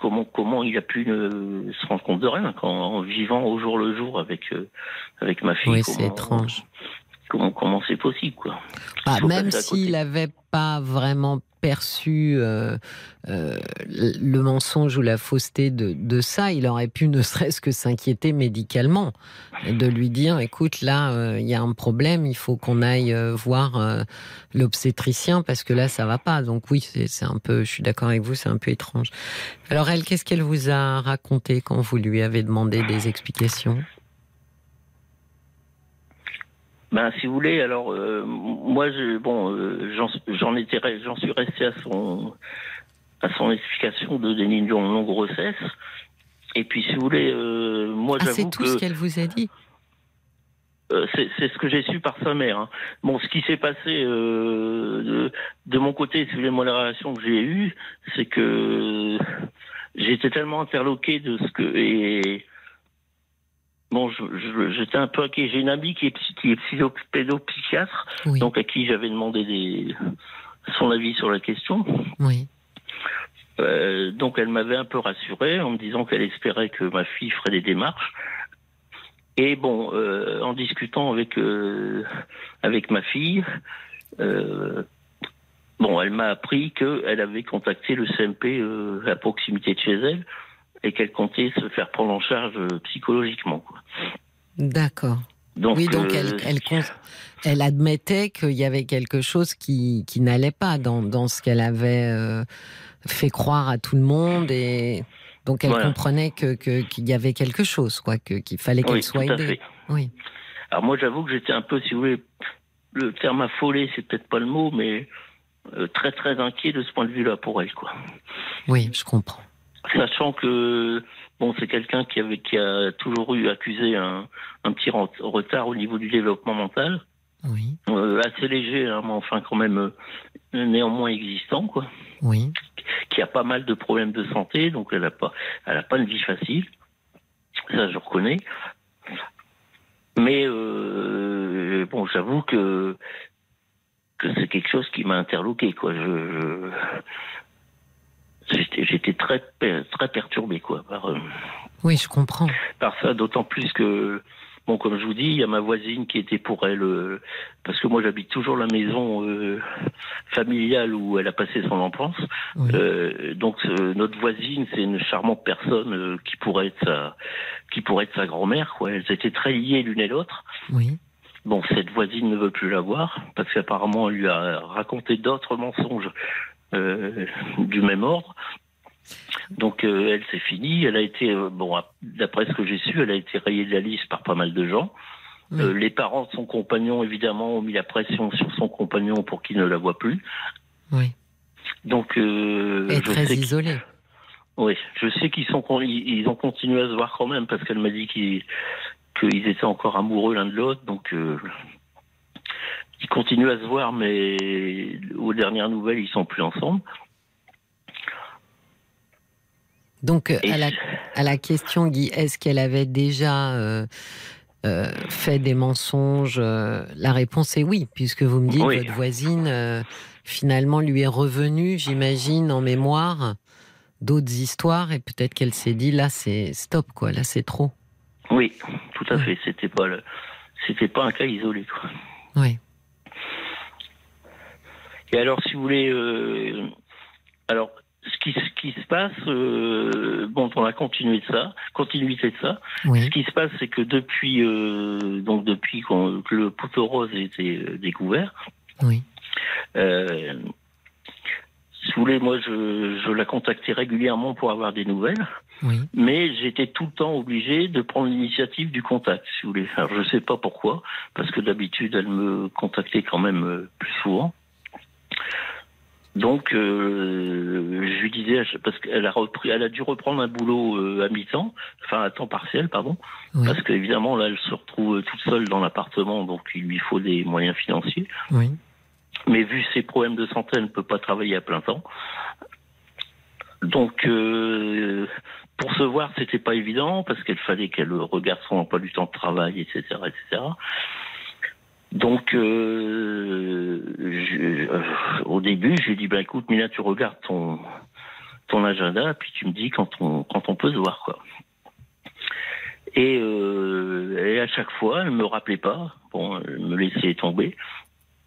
comment comment il a pu ne se rendre compte de rien en vivant au jour le jour avec euh, avec ma fille. Oui, c'est étrange. Comment comment c'est possible quoi bah, Même s'il n'avait pas vraiment perçu euh, euh, le mensonge ou la fausseté de, ça, il aurait pu ne serait-ce que s'inquiéter médicalement, de lui dire, écoute, là, euh, il y a un problème, il faut qu'on aille voir l'obstétricien parce que là, ça va pas. Donc oui, c'est un peu, je suis d'accord avec vous, c'est un peu étrange. Alors elle, qu'est-ce qu'elle vous a raconté quand vous lui avez demandé des explications? Ben, si vous voulez, alors euh, moi, je, bon, euh, j'en étais, j'en suis resté à son à son explication de déni de non grossesse. Et puis, si vous voulez, euh, moi, ah, c'est tout ce qu'elle vous a dit. c'est ce que j'ai su par sa mère. Hein. Bon, ce qui s'est passé de, de, mon côté, si vous voulez, moi, la relation que j'ai eue, c'est que j'étais tellement interloqué de ce que et Bon, j'étais un peu inquiet. J'ai une amie qui est, qui est pédopsychiatre, donc à qui j'avais demandé des, son avis sur la question. Oui. Euh, donc elle m'avait un peu rassuré en me disant qu'elle espérait que ma fille ferait des démarches. Et bon, euh, en discutant avec euh, avec ma fille, bon, elle m'a appris qu'elle avait contacté le CMP à proximité de chez elle et qu'elle comptait se faire prendre en charge euh, psychologiquement. D'accord. oui, donc elle, euh, elle, admettait qu'il y avait quelque chose qui, qui n'allait pas dans, dans ce qu'elle avait euh, fait croire à tout le monde et donc elle comprenait que qu'il y avait quelque chose, quoi, qu'il fallait qu'elle soit aidée. Oui. Alors moi, j'avoue que j'étais un peu, si vous voulez, le terme affolé, c'est peut-être pas le mot, mais très très inquiet de ce point de vue-là pour elle, quoi. Oui, je comprends sachant que bon, c'est quelqu'un qui avait qui a toujours eu accusé un, un petit retard au niveau du développement mental. Oui. Euh, assez léger, hein, mais enfin quand même euh, néanmoins existant, quoi. Oui. Qui a pas mal de problèmes de santé, donc elle a pas, elle a pas une vie facile. Ça, je reconnais. Mais euh, bon, j'avoue que que c'est quelque chose qui m'a interloqué, quoi. Je, je j'étais très très perturbé quoi par euh, oui je comprends. par ça d'autant plus que bon comme je vous dis il y a ma voisine qui était pour elle euh, parce que moi j'habite toujours la maison euh, familiale où elle a passé son enfance. Donc notre voisine c'est une charmante personne qui pourrait être sa qui pourrait être sa grand-mère quoi. Elles étaient très liées l'une et l'autre. Oui. Bon, cette voisine ne veut plus la voir parce qu'apparemment elle lui a raconté d'autres mensonges euh, du même ordre. Donc euh, elle c'est fini. Elle a été euh, bon d'après ce que j'ai su, elle a été rayée de la liste par pas mal de gens. les parents de son compagnon évidemment ont mis la pression sur son compagnon pour qu'il ne la voit plus. Oui. Donc elle est très isolée. Oui, je sais qu'ils sont ils ont continué à se voir quand même parce qu'elle m'a dit qu'ils qu'ils étaient encore amoureux l'un de l'autre. Donc ils continuent à se voir, mais aux dernières nouvelles, ils sont plus ensemble. Donc, euh, à la, à la, question, Guy, est-ce qu'elle avait déjà euh, euh, fait des mensonges La réponse est oui, puisque vous me dites que votre voisine, finalement, lui est revenue, j'imagine, en mémoire d'autres histoires, et peut-être qu'elle s'est dit, là, c'est stop, quoi, là, c'est trop. Oui, tout à fait. C'était pas le... c'était pas un cas isolé, quoi. Oui. Et alors, si vous voulez, euh, alors ce qui, ce qui se passe, euh, bon, dans la continuité de ça, continuité de ça, ce qui se passe, c'est que depuis, euh, donc depuis que le poteau rose a été découvert, oui. si vous voulez, moi, je, je, la contactais régulièrement pour avoir des nouvelles. Oui. Mais j'étais tout le temps obligé de prendre l'initiative du contact, si vous voulez. Alors, je sais pas pourquoi, parce que d'habitude, elle me contactait quand même plus souvent. Donc, euh, je lui disais, parce qu'elle a repris, elle a dû reprendre un boulot euh, à mi-temps, enfin à temps partiel, pardon, parce qu'évidemment là, elle se retrouve toute seule dans l'appartement, donc il lui faut des moyens financiers. Oui. Mais vu ses problèmes de santé, elle ne peut pas travailler à plein temps. Donc, euh, pour se voir, c'était pas évident parce qu'il fallait qu'elle regarde son emploi du temps de travail, etc., etc. Donc, euh, je, euh, au début, j'ai dit, ben écoute, Mina, tu regardes ton, ton agenda, puis tu me dis quand on, quand on peut se voir, quoi. Et, euh, et à chaque fois, elle me rappelait pas. Bon, elle me laissait tomber.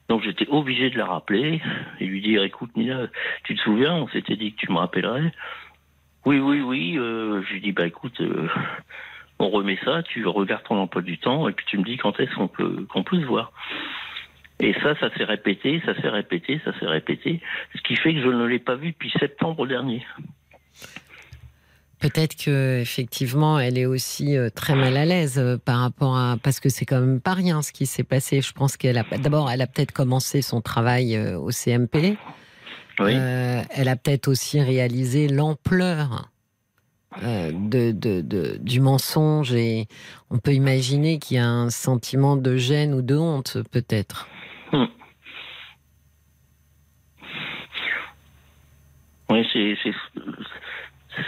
Donc j'étais obligé de la rappeler et lui dire écoute Nina, tu te souviens, on s'était dit que tu me rappellerais. Oui, oui, oui. Euh, je lui dis bah écoute, euh, on remet ça, tu regardes ton emploi du temps et puis tu me dis quand est-ce qu'on peut qu'on peut se voir. Et ça, ça s'est répété, ça s'est répété, ça s'est répété, ce qui fait que je ne l'ai pas vu depuis septembre dernier. Peut-être que effectivement, elle est aussi euh, très mal à l'aise euh, par rapport à parce que c'est quand même pas rien ce qui s'est passé. Je pense qu'elle a d'abord, elle a peut-être commencé son travail euh, au CMP. Oui. elle a peut-être aussi réalisé l'ampleur de, de, de, du mensonge et on peut imaginer qu'il y a un sentiment de gêne ou de honte peut-être. Hmm. Oui, c'est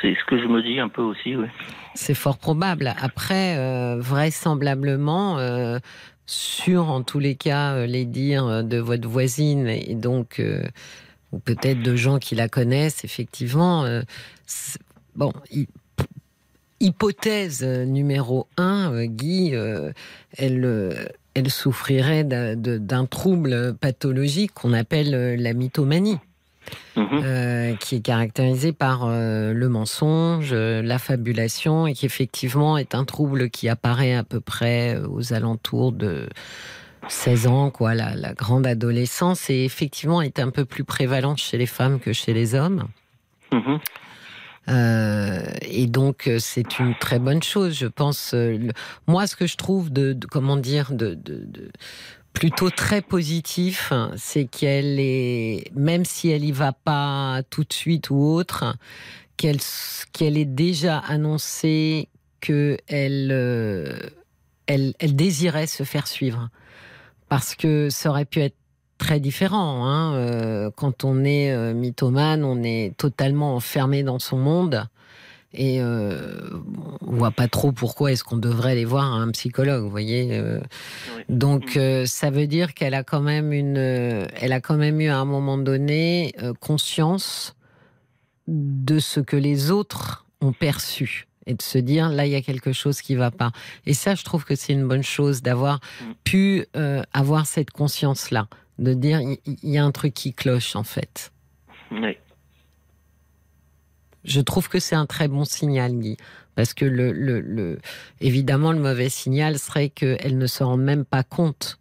ce que je me dis un peu aussi, oui. C'est fort probable. Après, euh, vraisemblablement, euh, sur en tous les cas euh, les dires de votre voisine et donc ou peut-être de gens qui la connaissent, effectivement. bon, hypothèse numéro un, Guy, elle, elle souffrirait d'un trouble pathologique qu'on appelle la mythomanie. Mhm. Euh, qui est caractérisé par euh, le mensonge, euh, la fabulation, et qui effectivement est un trouble qui apparaît à peu près aux alentours de 16 ans, quoi, la, grande adolescence, et effectivement est un peu plus prévalente chez les femmes que chez les hommes. Mhm. et donc c'est une très bonne chose, je pense. moi, ce que je trouve de, comment dire de, plutôt très positif, c'est qu'elle est, même si elle y va pas tout de suite ou autre, qu'elle qu'elle ait déjà annoncé que elle, euh, elle, elle désirait se faire suivre, parce que ça aurait pu être très différent. Hein. Euh, quand on est euh, mythomane, on est totalement enfermé dans son monde. Et euh, on voit pas trop pourquoi est-ce qu'on devrait aller voir un psychologue, vous voyez. Euh. Donc mm. ça veut dire qu'elle a quand même une, elle a quand même eu à un moment donné conscience de ce que les autres ont perçu et de se dire là il y a quelque chose qui va pas. Et ça, je trouve que c'est une bonne chose d'avoir mm. pu avoir cette conscience là, de dire il y, a un truc qui cloche en fait. Oui. Je trouve que c'est un très bon signal, Guy. Parce que, le, le, évidemment, le mauvais signal serait qu'elle ne se rende même pas compte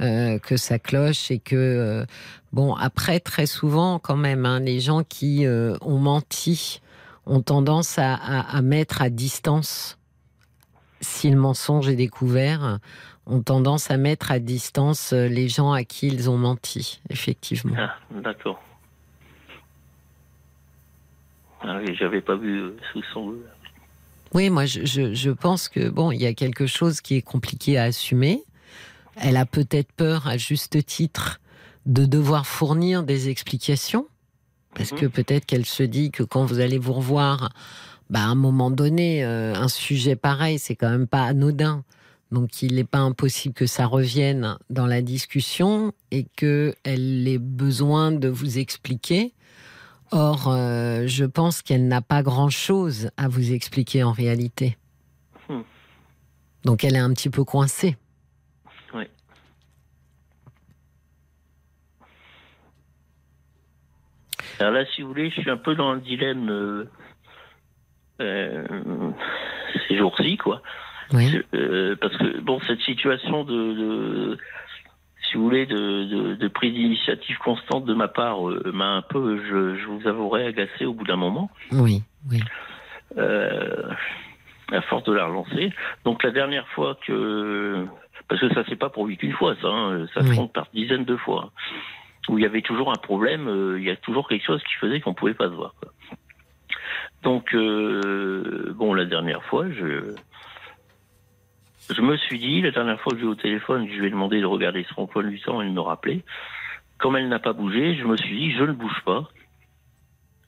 euh, que ça cloche et que, euh, bon, après, très souvent, quand même, hein, les gens qui euh, ont menti ont tendance à, à, mettre à distance, si le mensonge est découvert, ont tendance à mettre à distance les gens à qui ils ont menti, effectivement. Ah, d'accord. Ah oui, j'avais pas vu euh, sous son. Oui, moi, je, je, pense que bon, il y a quelque chose qui est compliqué à assumer. Elle a peut-être peur, à juste titre, de devoir fournir des explications, parce mhm. que peut-être qu'elle se dit que quand vous allez vous revoir, bah, à un moment donné, euh, un sujet pareil, c'est quand même pas anodin. Donc, il n'est pas impossible que ça revienne dans la discussion et qu'elle ait besoin de vous expliquer Or, euh, je pense qu'elle n'a pas grand-chose à vous expliquer en réalité. Hmm. Donc, elle est un petit peu coincée. Oui. Alors là, si vous voulez, je suis un peu dans le dilemme euh, euh, ces jours-ci, quoi. Oui. parce que, bon, cette situation de si vous voulez, de, de, prise d'initiative constante de ma part euh, m'a un peu, je, vous avouerai, agacé au bout d'un moment. Oui, oui. Euh, à force de la relancer. Donc la dernière fois que, parce que ça s'est pas produit qu'une fois, ça, hein, ça se compte par dizaines de fois, où il y avait toujours un problème, euh, il y a toujours quelque chose qui faisait qu'on pouvait pas se voir. Donc bon, la dernière fois, je je me suis dit, la dernière fois que j'ai eu au téléphone, je lui ai demandé de regarder son emploi du temps et de me rappeler. Comme elle n'a pas bougé, je me suis dit, je ne bouge pas.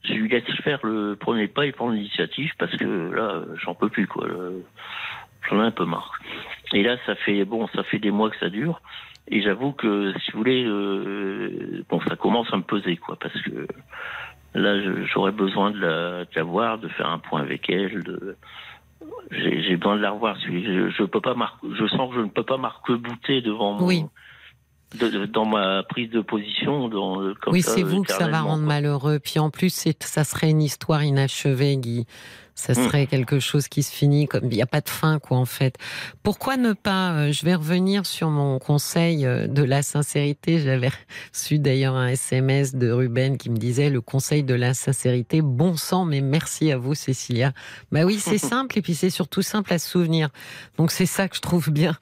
Je lui laisse faire le premier pas et prendre l'initiative parce que là, j'en peux plus, quoi. J'en ai un peu marre. Et là, ça fait, bon, ça fait des mois que ça dure. Et j'avoue que, si vous voulez, euh, bon, ça commence à me peser, quoi, parce que là, j'aurais besoin de la, de la voir, de faire un point avec elle. De... J'ai besoin de la revoir. Je, je peux pas mar- je sens que je ne peux pas marque-bouter devant mon, Oui. de- de- dans ma prise de position. Dans, comme oui, c'est vous que ça va rendre quoi. malheureux. Puis en plus, ça serait une histoire inachevée, Guy. Ça Mm. serait quelque chose qui se finit comme il n'y a pas de fin, quoi, en fait. Pourquoi ne pas euh, Je vais revenir sur mon conseil euh, de la sincérité. J'avais reçu d'ailleurs un SMS de Ruben qui me disait le conseil de la sincérité. Bon sang, mais merci à vous, Cécilia. Bah oui, c'est [LAUGHS] simple et puis c'est surtout simple à se souvenir. Donc c'est ça que je trouve bien.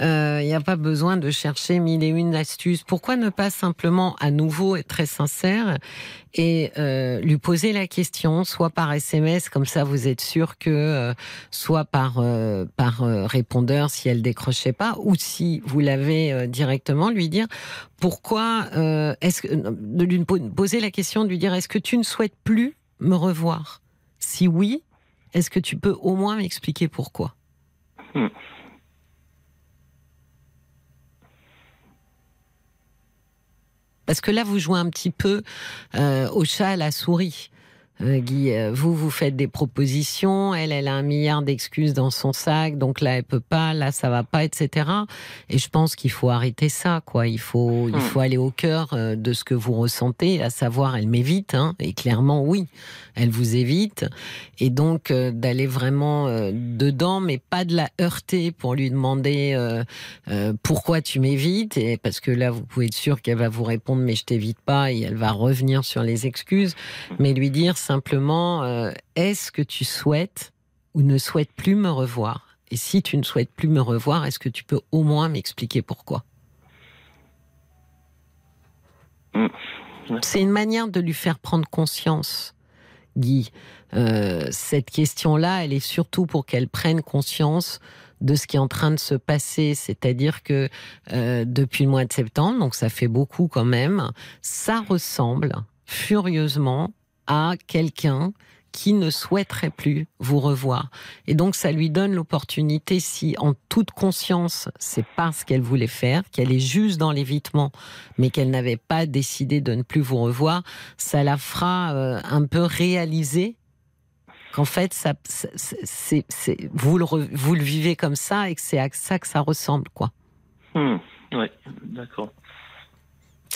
Euh, Il n'y a pas besoin de chercher mille et une astuces. Pourquoi ne pas simplement à nouveau être très sincère et euh, lui poser la question, soit par SMS, comme ça vous êtes sûr que, euh, soit par euh, par répondeur si elle décrochait pas, ou si vous l'avez directement, lui dire pourquoi est-ce de lui po- poser la question, de lui dire est-ce que tu ne souhaites plus me revoir? Si oui, est-ce que tu peux au moins m'expliquer pourquoi? Hmm. Parce que là, vous jouez un petit peu euh, au chat à la souris. Euh, Guy, euh, vous, vous faites des propositions, elle, elle a un milliard d'excuses dans son sac, donc là, elle peut pas, là, ça va pas, etc. Et je pense qu'il faut arrêter ça, quoi. Il faut, il Hmm. faut aller au cœur euh, de ce que vous ressentez, à savoir, elle m'évite, hein, et clairement, oui, elle vous évite. Et donc, euh, d'aller vraiment euh, dedans, mais pas de la heurter pour lui demander pourquoi tu m'évites, et parce que là, vous pouvez être sûr qu'elle va vous répondre, mais je t'évite pas, et elle va revenir sur les excuses, mais lui dire simplement, euh, est-ce que tu souhaites ou ne souhaites plus me revoir? Et si tu ne souhaites plus me revoir, est-ce que tu peux au moins m'expliquer pourquoi? C'est une manière de lui faire prendre conscience, Guy. Euh, cette question-là, elle est surtout pour qu'elle prenne conscience de ce qui est en train de se passer, c'est-à-dire que euh, depuis le mois de septembre, donc ça fait beaucoup quand même, ça ressemble furieusement à quelqu'un qui ne souhaiterait plus vous revoir. Et donc ça lui donne l'opportunité, si en toute conscience, c'est pas ce qu'elle voulait faire, qu'elle est juste dans l'évitement, mais qu'elle n'avait pas décidé de ne plus vous revoir, ça la fera euh, un peu réaliser qu'en fait, ça, c'est, vous, le, vous le vivez comme ça et que c'est à ça que ça ressemble, quoi. Hmm. Ouais, d'accord.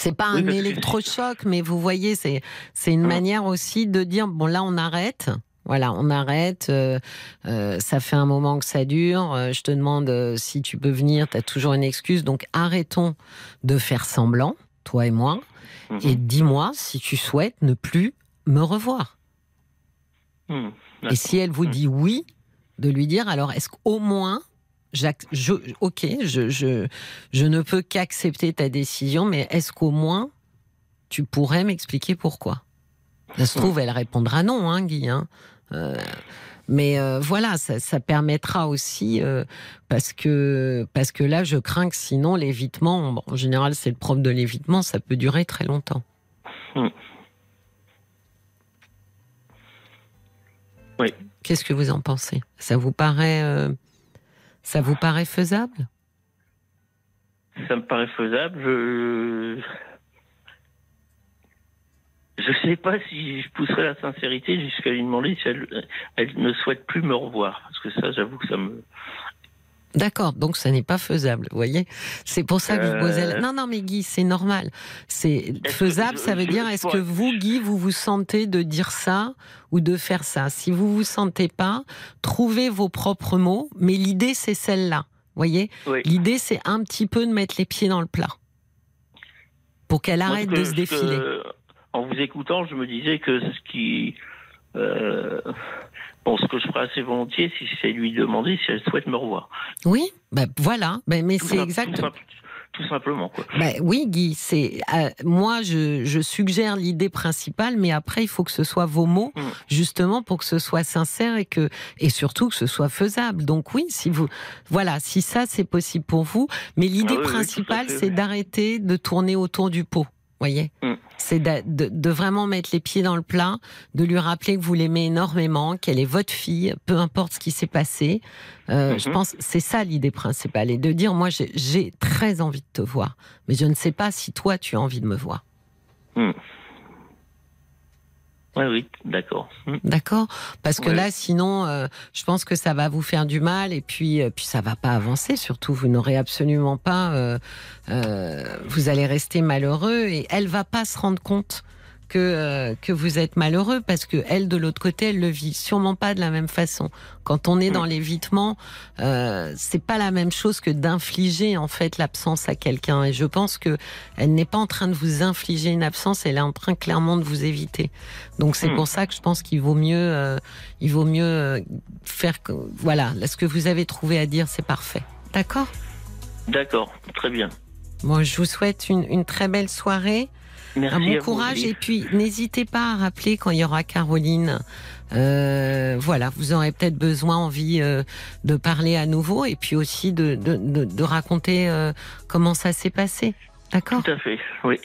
C'est pas Oui, un électrochoc, mais vous voyez, c'est une Ah. manière aussi de dire bon là on arrête. Voilà, on arrête. euh, euh, ça fait un moment que ça dure. euh, je te demande si tu peux venir. Tu as toujours une excuse. Donc arrêtons de faire semblant, toi et moi, Mhm. et dis-moi si tu souhaites ne plus me revoir. Hmm. Et si elle vous Mhm. dit oui, de lui dire alors est-ce qu'au moins, je, ok, je, je, je ne peux qu'accepter ta décision, mais est-ce qu'au moins tu pourrais m'expliquer pourquoi? Ça se trouve, elle répondra non, hein, Guy. hein. Euh, mais euh, voilà, ça, ça permettra aussi, euh, parce, que, parce que là, je crains que sinon, l'évitement, bon, en général, c'est le propre de l'évitement, ça peut durer très longtemps. Hmm. Oui. Qu'est-ce que vous en pensez? Ça vous paraît, euh, ça vous paraît faisable? Ça me paraît faisable. Je je sais pas si je pousserai la sincérité jusqu'à lui demander si elle ne souhaite plus me revoir. Parce que ça, j'avoue que ça me. D'accord, donc ça n'est pas faisable, vous voyez C'est pour ça que je vous posais... la- Euh. Non, non, mais Guy, c'est normal. C'est faisable, je- ça veut dire, est-ce que vous, Guy, vous vous sentez de dire ça ou de faire ça? Si vous vous sentez pas, trouvez vos propres mots, mais l'idée, c'est celle-là, vous voyez? Oui. L'idée, c'est un petit peu de mettre les pieds dans le plat. Pour qu'elle arrête que- de se défiler. que- en vous écoutant, je me disais que ce qui. euh, bon, ce que je ferais assez volontiers, si c'est lui demander si elle souhaite me revoir. Oui, bah, voilà, Bah, mais c'est exact. Tout, simple- tout simplement, quoi. Ben oui, Guy, c'est euh, moi je, je suggère l'idée principale, mais après il faut que ce soit vos mots, Mm. justement pour que ce soit sincère et que et surtout que ce soit faisable. Donc oui, si vous voilà, si ça c'est possible pour vous, mais l'idée Ah oui, principale c'est d'arrêter de tourner autour du pot. Voyez, Mm. C'est de, de- de vraiment mettre les pieds dans le plat, de lui rappeler que vous l'aimez énormément, qu'elle est votre fille, peu importe ce qui s'est passé. Euh, Je Mhm. pense c'est ça l'idée principale et de dire moi j'ai- j'ai très envie de te voir, mais je ne sais pas si toi tu as envie de me voir. Hmm. Oui, oui, d'accord. Hmm. D'accord Parce que là, sinon, euh, je pense que ça va vous faire du mal et puis, euh, puis ça va pas avancer. Surtout, vous n'aurez absolument pas. euh, euh, vous allez rester malheureux et elle va pas se rendre compte que euh, que vous êtes malheureux parce que elle de l'autre côté, elle le vit sûrement pas de la même façon. Quand on est dans l'évitement, euh, c'est pas la même chose que d'infliger en fait l'absence à quelqu'un. Et je pense que elle n'est pas en train de vous infliger une absence, elle est en train clairement de vous éviter. Donc c'est Hmm. pour ça que je pense qu'il vaut mieux, euh, il vaut mieux faire que voilà, là, ce que vous avez trouvé à dire, c'est parfait. D'accord? D'accord, très bien. Moi, je vous souhaite une, une très belle soirée, Merci un à bon courage et puis n'hésitez pas à rappeler quand il y aura Caroline. Euh, voilà, vous aurez peut-être besoin, envie euh, de parler à nouveau et puis aussi de, de, de, de raconter euh, comment ça s'est passé. D'accord? Tout à fait, oui.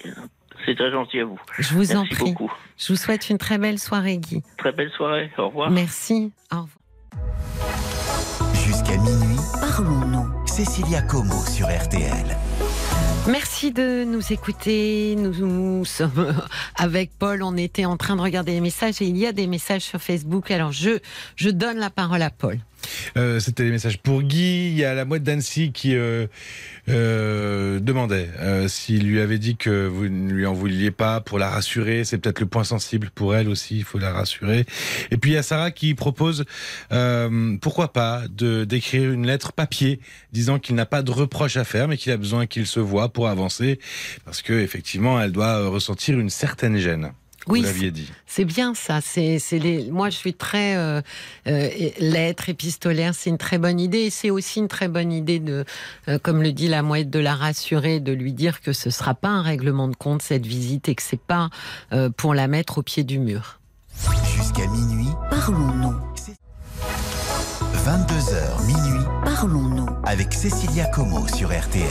C'est très gentil à vous. Je vous en Merci prie. beaucoup. Je vous souhaite une très belle soirée, Guy. Très belle soirée. Au revoir. Merci. Au revoir. Jusqu'à minuit, Parlons-nous. Cécilia Como sur RTL. Merci de nous écouter. Nous, nous sommes [LAUGHS] avec Paul. On était en train de regarder les messages et il y a des messages sur Facebook. Alors je, je donne la parole à Paul. Euh, C'était les messages pour Guy. Il y a la mouette d'Annecy qui euh, euh, demandait euh, s'il lui avait dit que vous ne lui en vouliez pas pour la rassurer. C'est peut-être le point sensible pour elle aussi. Il faut la rassurer. Et puis il y a Sarah qui propose euh, pourquoi pas de d'écrire une lettre papier disant qu'il n'a pas de reproche à faire, mais qu'il a besoin qu'il se voit pour avancer parce que effectivement elle doit ressentir une certaine gêne. Oui, vous l'aviez dit. C'est bien ça. C'est, c'est les. Moi, je suis très euh, euh, lettre épistolaire. C'est une très bonne idée. Et c'est aussi une très bonne idée de, euh, comme le dit la mouette, de la rassurer, de lui dire que ce sera pas un règlement de compte cette visite et que c'est pas euh, pour la mettre au pied du mur. Jusqu'à minuit, Parlons-nous. 22h minuit, Parlons-nous. avec Cécilia Como sur RTL.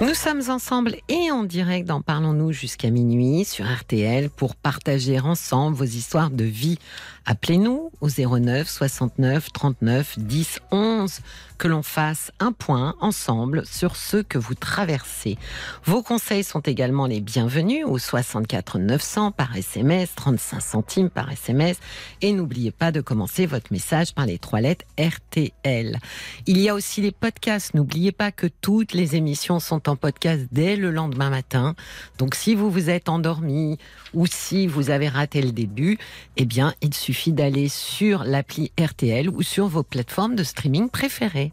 Nous sommes ensemble et en direct dans Parlons-nous jusqu'à minuit sur RTL pour partager ensemble vos histoires de vie. Appelez-nous au 09 69 39 10 11 que l'on fasse un point ensemble sur ce que vous traversez. Vos conseils sont également les bienvenus au 64 900 par SMS, 35 centimes par SMS et n'oubliez pas de commencer votre message par les trois lettres RTL. Il y a aussi les podcasts. N'oubliez pas que toutes les émissions sont en podcast dès le lendemain matin. Donc si vous vous êtes endormi ou si vous avez raté le début, eh bien, il suffit d'aller sur l'appli RTL ou sur vos plateformes de streaming préférées.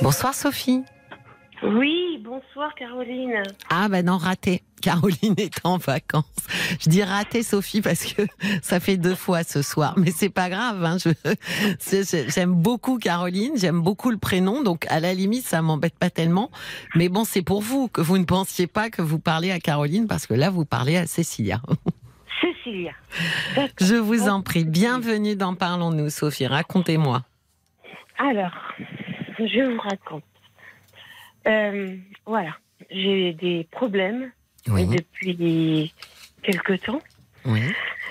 Bonsoir Sophie. Oui, bonsoir Caroline. Ah ben non, raté. Caroline est en vacances. Je dis raté Sophie parce que ça fait deux fois ce soir, mais c'est pas grave. Hein. J'aime beaucoup Caroline, j'aime beaucoup le prénom, donc à la limite ça m'embête pas tellement. Mais bon, c'est pour vous que vous ne pensiez pas que vous parlez à Caroline parce que là vous parlez à Cécilia. Cécilia. Je vous en prie, bienvenue dans Parlons-nous, Sophie. Racontez-moi. Alors, je vous raconte. Euh, voilà, j'ai des problèmes Oui, depuis quelque temps. oui.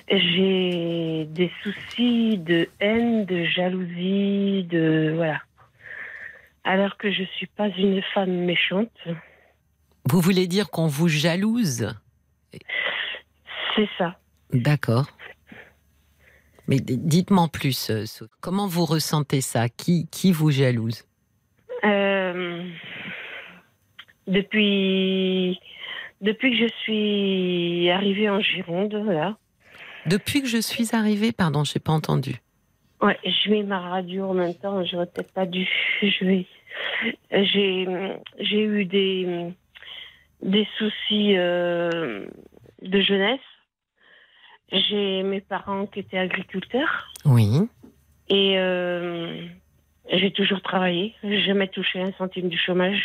J'ai des soucis de haine, de jalousie, de voilà. Alors que je suis pas une femme méchante, Vous voulez dire qu'on vous jalouse? C'est ça. D'accord. Mais dites-moi plus, euh, comment vous ressentez ça? Qui, qui vous jalouse? Euh, depuis depuis que je suis arrivée en Gironde, voilà. Depuis que je suis arrivée, pardon, je n'ai pas entendu. Ouais, je mets ma radio en même temps, j'aurais peut-être pas dû. [LAUGHS] Je vais. J'ai, j'ai eu des, des soucis euh, de jeunesse. J'ai mes parents qui étaient agriculteurs Oui, et euh, j'ai toujours travaillé. J'ai jamais touché un centime du chômage.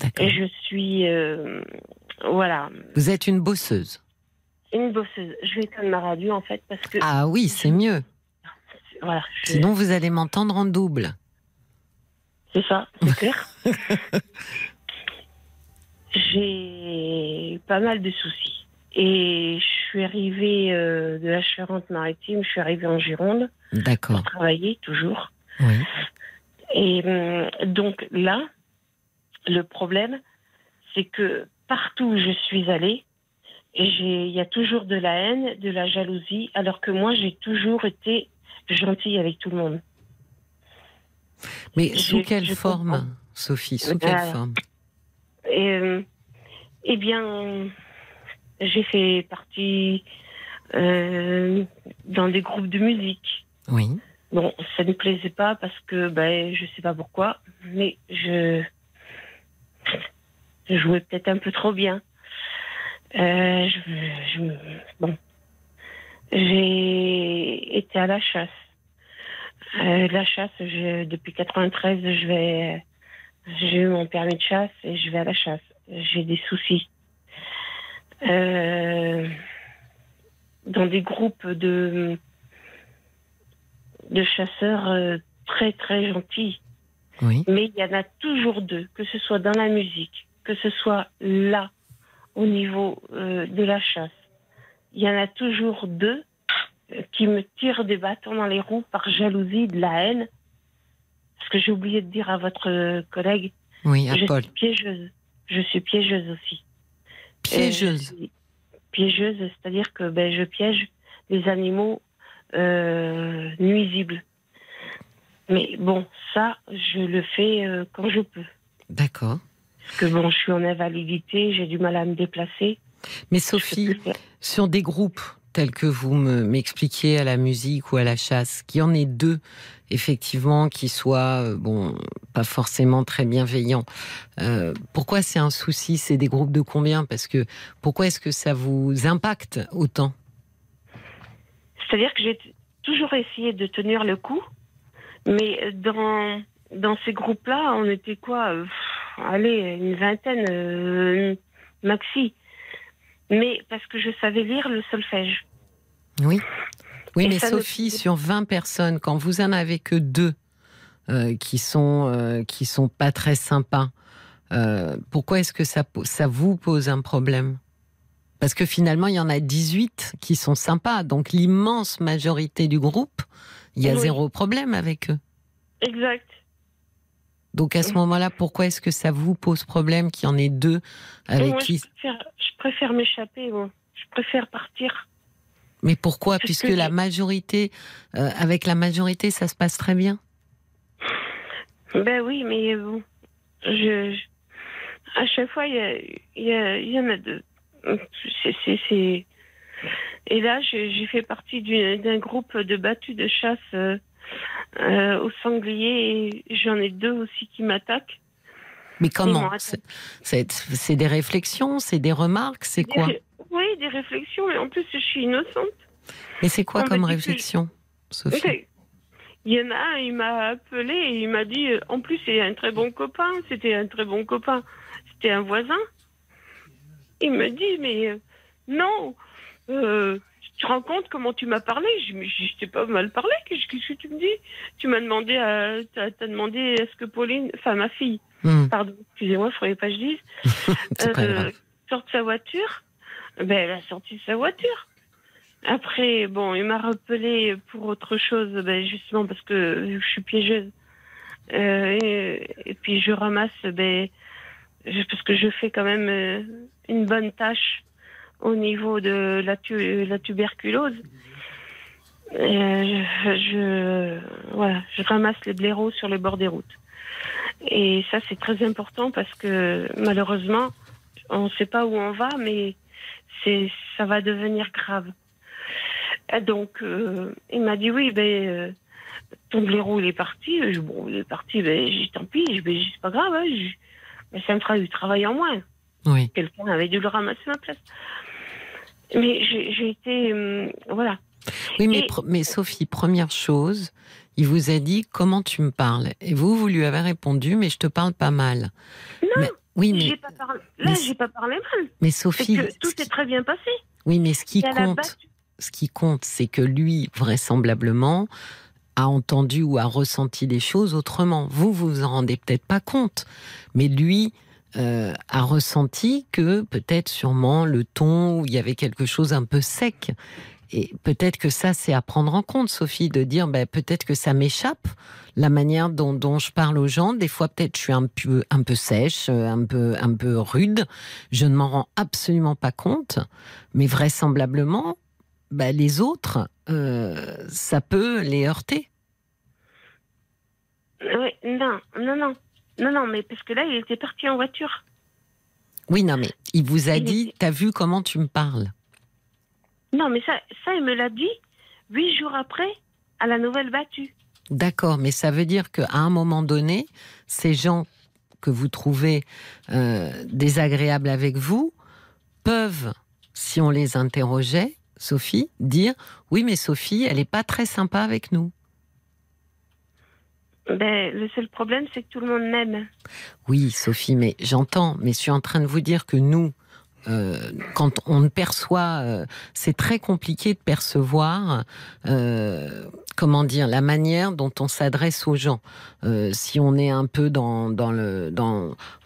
d'accord. Et je suis, euh, voilà, Vous êtes une bosseuse. une bosseuse. Je vais éteindre ma radio en fait parce que, Ah oui, c'est mieux. voilà, je- Sinon, vous allez m'entendre en double. C'est ça, c'est clair. [LAUGHS] J'ai pas mal de soucis. Et je suis arrivée euh, de la Charente-Maritime, je suis arrivée en Gironde D'accord. pour travailler toujours. Oui. Et hum, donc là, le problème, c'est que partout où je suis allée, il y a toujours de la haine, de la jalousie, alors que moi, j'ai toujours été gentille avec tout le monde. Mais Je- sous quelle je forme, comprends. Sophie? Sous Euh, quelle forme? Eh bien, j'ai fait partie euh, dans des groupes de musique. Oui. Bon, ça ne me plaisait pas parce que, ben, je sais pas pourquoi, mais je, je jouais peut-être un peu trop bien. Euh, je, je- bon, j'ai été à la chasse. Euh, la chasse, je, depuis 93, je vais, j'ai eu mon permis de chasse et je vais à la chasse. J'ai des soucis. Euh, dans des groupes de de chasseurs euh, très très gentils. Oui. Mais il y en a toujours deux, que ce soit dans la musique, que ce soit là, au niveau euh, de la chasse. Il y en a toujours deux euh, qui me tirent des bâtons dans les roues par jalousie, de la haine. Parce que j'ai oublié de dire à votre collègue, Oui, à je Paul. suis piégeuse. Je suis piégeuse aussi. Piégeuse. Euh, piégeuse, c'est-à-dire que ben, je piège les animaux euh, nuisibles. Mais bon, ça, je le fais euh, quand je peux. D'accord. Parce que bon, je suis en invalidité, j'ai du mal à me déplacer. Mais Sophie, sur des groupes tels que vous me- m'expliquiez à la musique ou à la chasse, qu'il y en ait deux, effectivement, qui soient, euh, bon, pas forcément très bienveillants. Euh, pourquoi c'est un souci? C'est des groupes de combien? Parce que pourquoi est-ce que ça vous impacte autant? C'est-à-dire que j'ai toujours essayé de tenir le coup, mais dans, dans ces groupes-là, on était quoi? Euh, Allez, une vingtaine, maxi. Mais parce que je savais lire le solfège. Oui. Oui, Et mais ne- Sophie, sur 20 personnes, quand vous en avez que deux euh, qui sont euh, qui sont pas très sympas, euh, pourquoi est-ce que ça, ça vous pose un problème? Parce que finalement, il y en a 18 qui sont sympas. Donc l'immense majorité du groupe, il y a Oui. zéro problème avec eux. Exact. Donc à ce moment-là, pourquoi est-ce que ça vous pose problème qu'il y en ait deux avec Moi, qui je préfère, m'échapper. Je préfère partir. Mais pourquoi? Parce Puisque que la majorité, euh, avec la majorité, ça se passe très bien. Ben oui, mais bon, je, je- à chaque fois, il y, a- il y, a- il y en a deux. C'est, Et là, j'ai fait partie du- d'un groupe de battus de chasse euh, euh, au sanglier et j'en ai deux aussi qui m'attaquent. Mais comment C'est- des réflexions, c'est des remarques, c'est quoi Oui, des réflexions, mais en plus, je suis innocente. Mais c'est quoi on comme réflexion, Sophie. Il y en a un, il m'a appelé et il m'a dit, euh, en plus, c'est un très bon copain, c'était un très bon copain, c'était un voisin. Il me dit, mais euh, non, euh, te rends compte comment tu m'as parlé? Je t'ai pas mal parlé, qu'est-ce que tu me dis? Tu m'as demandé, à, t'as, t'as demandé est-ce que Pauline, enfin ma fille, Hmm, pardon, excusez-moi, il faudrait pas que je dise, [LAUGHS] euh, grave. sort de sa voiture. Ben, elle a sorti sa voiture. Après, bon, il m'a rappelé pour autre chose, ben, justement parce que je suis piégeuse. Euh, et, et puis je ramasse, ben, je- parce que je fais quand même euh, une bonne tâche au niveau de la, tu- la tuberculose. Euh, je, je- voilà, je ramasse les blaireaux sur les bords des routes. Et ça, c'est très important parce que malheureusement, on ne sait pas où on va, mais c'est, ça va devenir grave. Et donc, euh, il m'a dit oui, ben, euh, ton blaireau, il est parti. Je, bon, il est parti, ben, tant pis, je, ben, c'est pas grave, hein, ben, ça me fera du travail en moins. Oui. Quelqu'un avait dû le ramasser à ma place. Mais j'ai, été, hum, voilà. Oui, mais, Et- mais Sophie, première chose, il vous a dit comment tu me parles? Et vous, vous lui avez répondu, mais je te parle pas mal. Non, Mais- oui, mais, pas parlé, là, j'ai pas parlé mal. mais Sophie, que tout qui- s'est très bien passé. oui, mais ce qui compte, ce qui compte, c'est que lui, vraisemblablement, a entendu ou a ressenti des choses autrement. Vous, vous vous en rendez peut-être pas compte, mais lui euh, a ressenti que peut-être sûrement le ton où il y avait quelque chose un peu sec. Et peut-être que ça, c'est à prendre en compte, Sophie, de dire ben, peut-être que ça m'échappe, la manière dont, dont, je parle aux gens. Des fois, peut-être, je suis un peu, un peu sèche, un peu, un peu rude. Je ne m'en rends absolument pas compte. Mais vraisemblablement, ben, les autres, euh, ça peut les heurter. Oui, non, non, non. Non, non, mais parce que là, il était parti en voiture. Oui, non, mais il vous a dit, t'as vu comment tu me parles Non, mais ça, ça, il me l'a dit huit jours après, à la nouvelle battue. D'accord, mais ça veut dire qu'à un moment donné, ces gens que vous trouvez euh, désagréables avec vous peuvent, si on les interrogeait, Sophie, dire oui, mais Sophie, elle n'est pas très sympa avec nous. Ben, le seul problème, c'est que tout le monde m'aime. Oui, Sophie, mais j'entends, mais je suis en train de vous dire que nous, euh, quand on perçoit, euh, c'est très compliqué de percevoir, euh, comment dire, la manière dont on s'adresse aux gens. Euh, si on est un peu dans, dans le,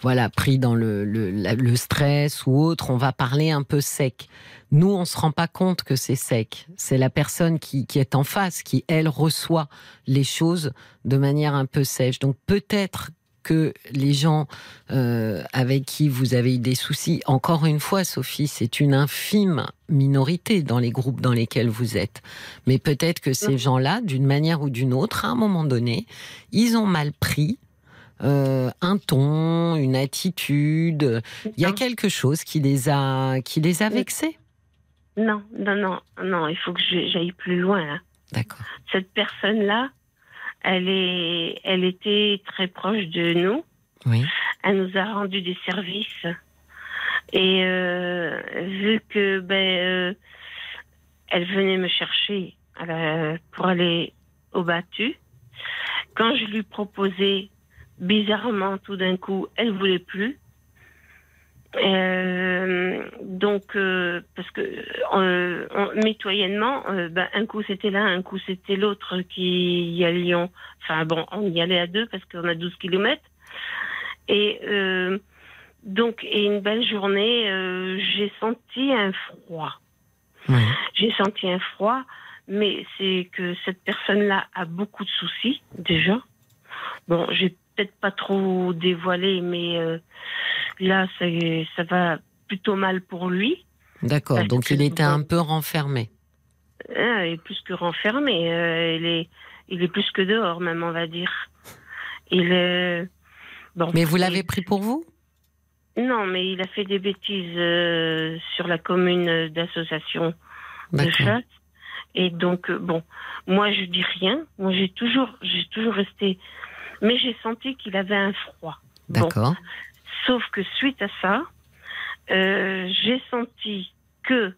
voilà, pris dans le, le, le, stress ou autre, on va parler un peu sec. Nous, on se rend pas compte que c'est sec. C'est la personne qui, qui est en face qui, elle, reçoit les choses de manière un peu sèche. Donc peut-être que les gens euh, avec qui vous avez eu des soucis, encore une fois, Sophie, c'est une infime minorité dans les groupes dans lesquels vous êtes. Mais peut-être que ces gens-là, d'une manière ou d'une autre, à un moment donné, ils ont mal pris euh, un ton, une attitude. Il y a quelque chose qui les a, qui les a vexés. Non, non, non, non. Il faut que j'aille plus loin. Là. D'accord. Cette personne-là, elle, est, elle était très proche de nous. Oui. Elle nous a rendu des services. Et euh, vu que ben, euh, elle venait me chercher pour aller au battu, quand je lui proposais, bizarrement, tout d'un coup, elle voulait plus. Euh, donc, euh, parce que euh, mitoyennement, euh, ben, un coup c'était l'un, un coup c'était l'autre qui y allions. Enfin bon, on y allait à deux parce qu'on a 12 kilomètres. Et euh, donc, et une belle journée, j'ai senti un froid. J'ai senti un froid, mais c'est que cette personne-là a beaucoup de soucis déjà. Bon, j'ai peut-être pas trop dévoilé, mais Là, ça va plutôt mal pour lui. D'accord, donc il était un peu renfermé. Ah, il est plus que renfermé. Euh, il, est, il est plus que dehors, même, on va dire. Il bon, Mais vous l'avez pris pour vous? Non, mais il a fait des bêtises euh, sur la commune d'association de chasse. Et donc, euh, bon, moi, je dis rien. Moi, j'ai toujours, j'ai toujours resté. Mais j'ai senti qu'il avait un froid. D'accord. Sauf que suite à ça, euh, j'ai senti que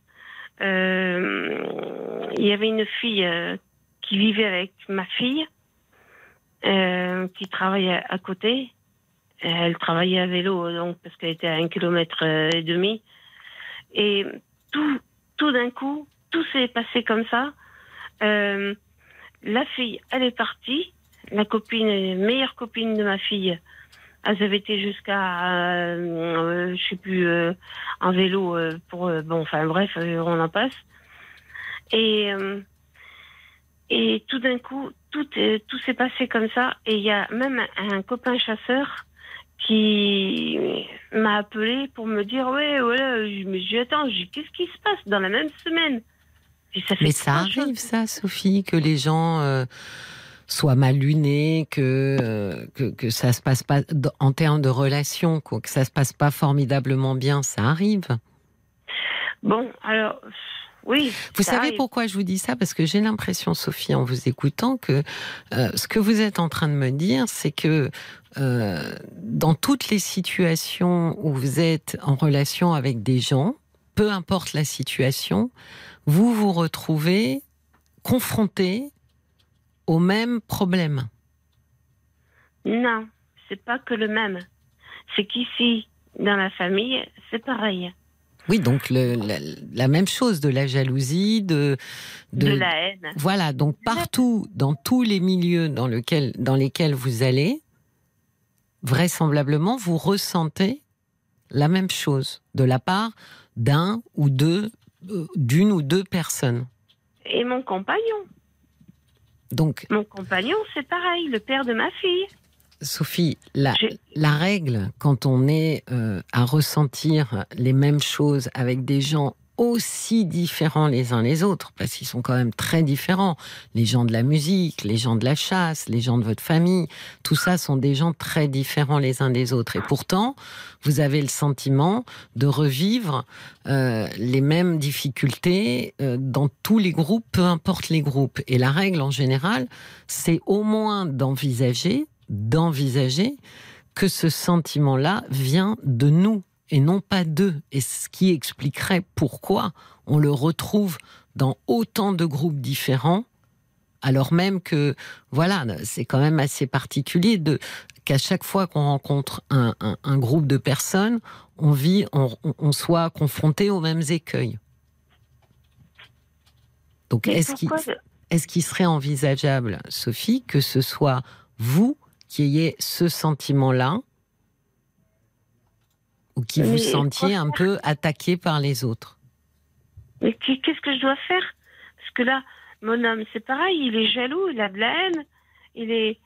euh, il y avait une fille euh, qui vivait avec ma fille, qui travaillait à côté. Elle travaillait à vélo, donc parce qu'elle était à un kilomètre et demi. Et tout, tout d'un coup, tout s'est passé comme ça. la fille, elle est partie. La copine, meilleure copine de ma fille, elles avaient été jusqu'à, euh, euh, je sais plus, euh, en vélo pour, bon, enfin bref, on en passe. Et et tout d'un coup, tout tout s'est passé comme ça. Et il y a même un, copain chasseur qui m'a appelé pour me dire ouais voilà mais j'ai attends qu'est-ce qui se passe dans la même semaine? Mais ça arrive ça Sophie que les gens soit mal luné, que, euh, que, que ça se passe pas en termes de relations, quoi, que ça se passe pas formidablement bien, ça arrive. Bon, alors. Oui. Vous savez pourquoi je vous dis ça? Parce que j'ai l'impression, Sophie, en vous écoutant, que euh, ce que vous êtes en train de me dire, c'est que euh, dans toutes les situations où vous êtes en relation avec des gens, peu importe la situation, vous vous retrouvez confronté au même problème Non, c'est pas que le même. C'est qu'ici, dans la famille, c'est pareil. Oui, donc la, même chose, de la jalousie, de, de, la haine. Voilà, donc partout, dans tous les milieux dans, lequel, dans lesquels vous allez, vraisemblablement, vous ressentez la même chose de la part d'un ou deux, euh, d'une ou deux personnes. Et mon compagnon. Donc, Mon compagnon, c'est pareil, le père de ma fille. Sophie, la, règle, quand on est euh, à ressentir les mêmes choses avec des gens aussi différents les uns les autres, parce qu'ils sont quand même très différents, les gens de la musique, les gens de la chasse, les gens de votre famille, tout ça sont des gens très différents les uns des autres. Et pourtant, vous avez le sentiment de revivre euh, les mêmes difficultés euh, dans tous les groupes, peu importe les groupes. Et la règle en général, c'est au moins d'envisager d'envisager que ce sentiment-là vient de nous et non pas d'eux. Et ce qui expliquerait pourquoi on le retrouve dans autant de groupes différents, alors même que, voilà, c'est quand même assez particulier de qu'à chaque fois qu'on rencontre un, un- un groupe de personnes, on vit, on, soit confronté aux mêmes écueils. Donc, qu'il est-ce qu'il serait envisageable, Sophie, que ce soit vous qui ayez ce sentiment-là ou qui vous Mais sentiez un peu attaqué par les autres Mais qu'est-ce que je dois faire? Parce que là, mon homme, c'est pareil, il est jaloux, il a de la haine, il est.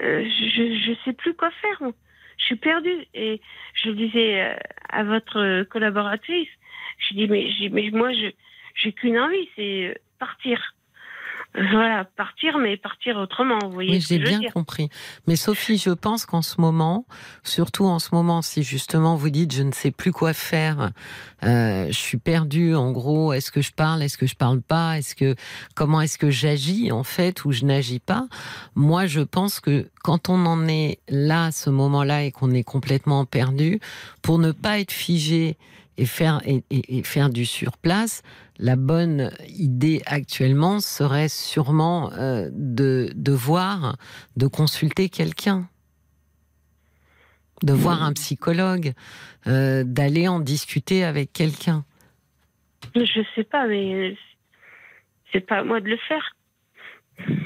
euh, je ne sais plus quoi faire. Je suis perdue. Et je disais euh, à votre collaboratrice, je dis mais, mais moi, je j'ai qu'une envie, c'est euh, partir. Voilà, partir, mais partir autrement. Vous voyez Oui, j'ai bien dire compris. Mais Sophie, je pense qu'en ce moment, surtout en ce moment, si justement vous dites je ne sais plus quoi faire, euh, je suis perdue. En gros, est-ce que je parle, est-ce que je parle pas, est-ce que comment est-ce que j'agis en fait ou je n'agis pas Moi, je pense que quand on en est là, à ce moment-là, et qu'on est complètement perdu, pour ne pas être figé et faire et, et- et faire du surplace, la bonne idée actuellement serait sûrement euh, de, de voir, de consulter quelqu'un, de voir un psychologue, euh, d'aller en discuter avec quelqu'un. Je sais pas, mais c'est pas à moi de le faire.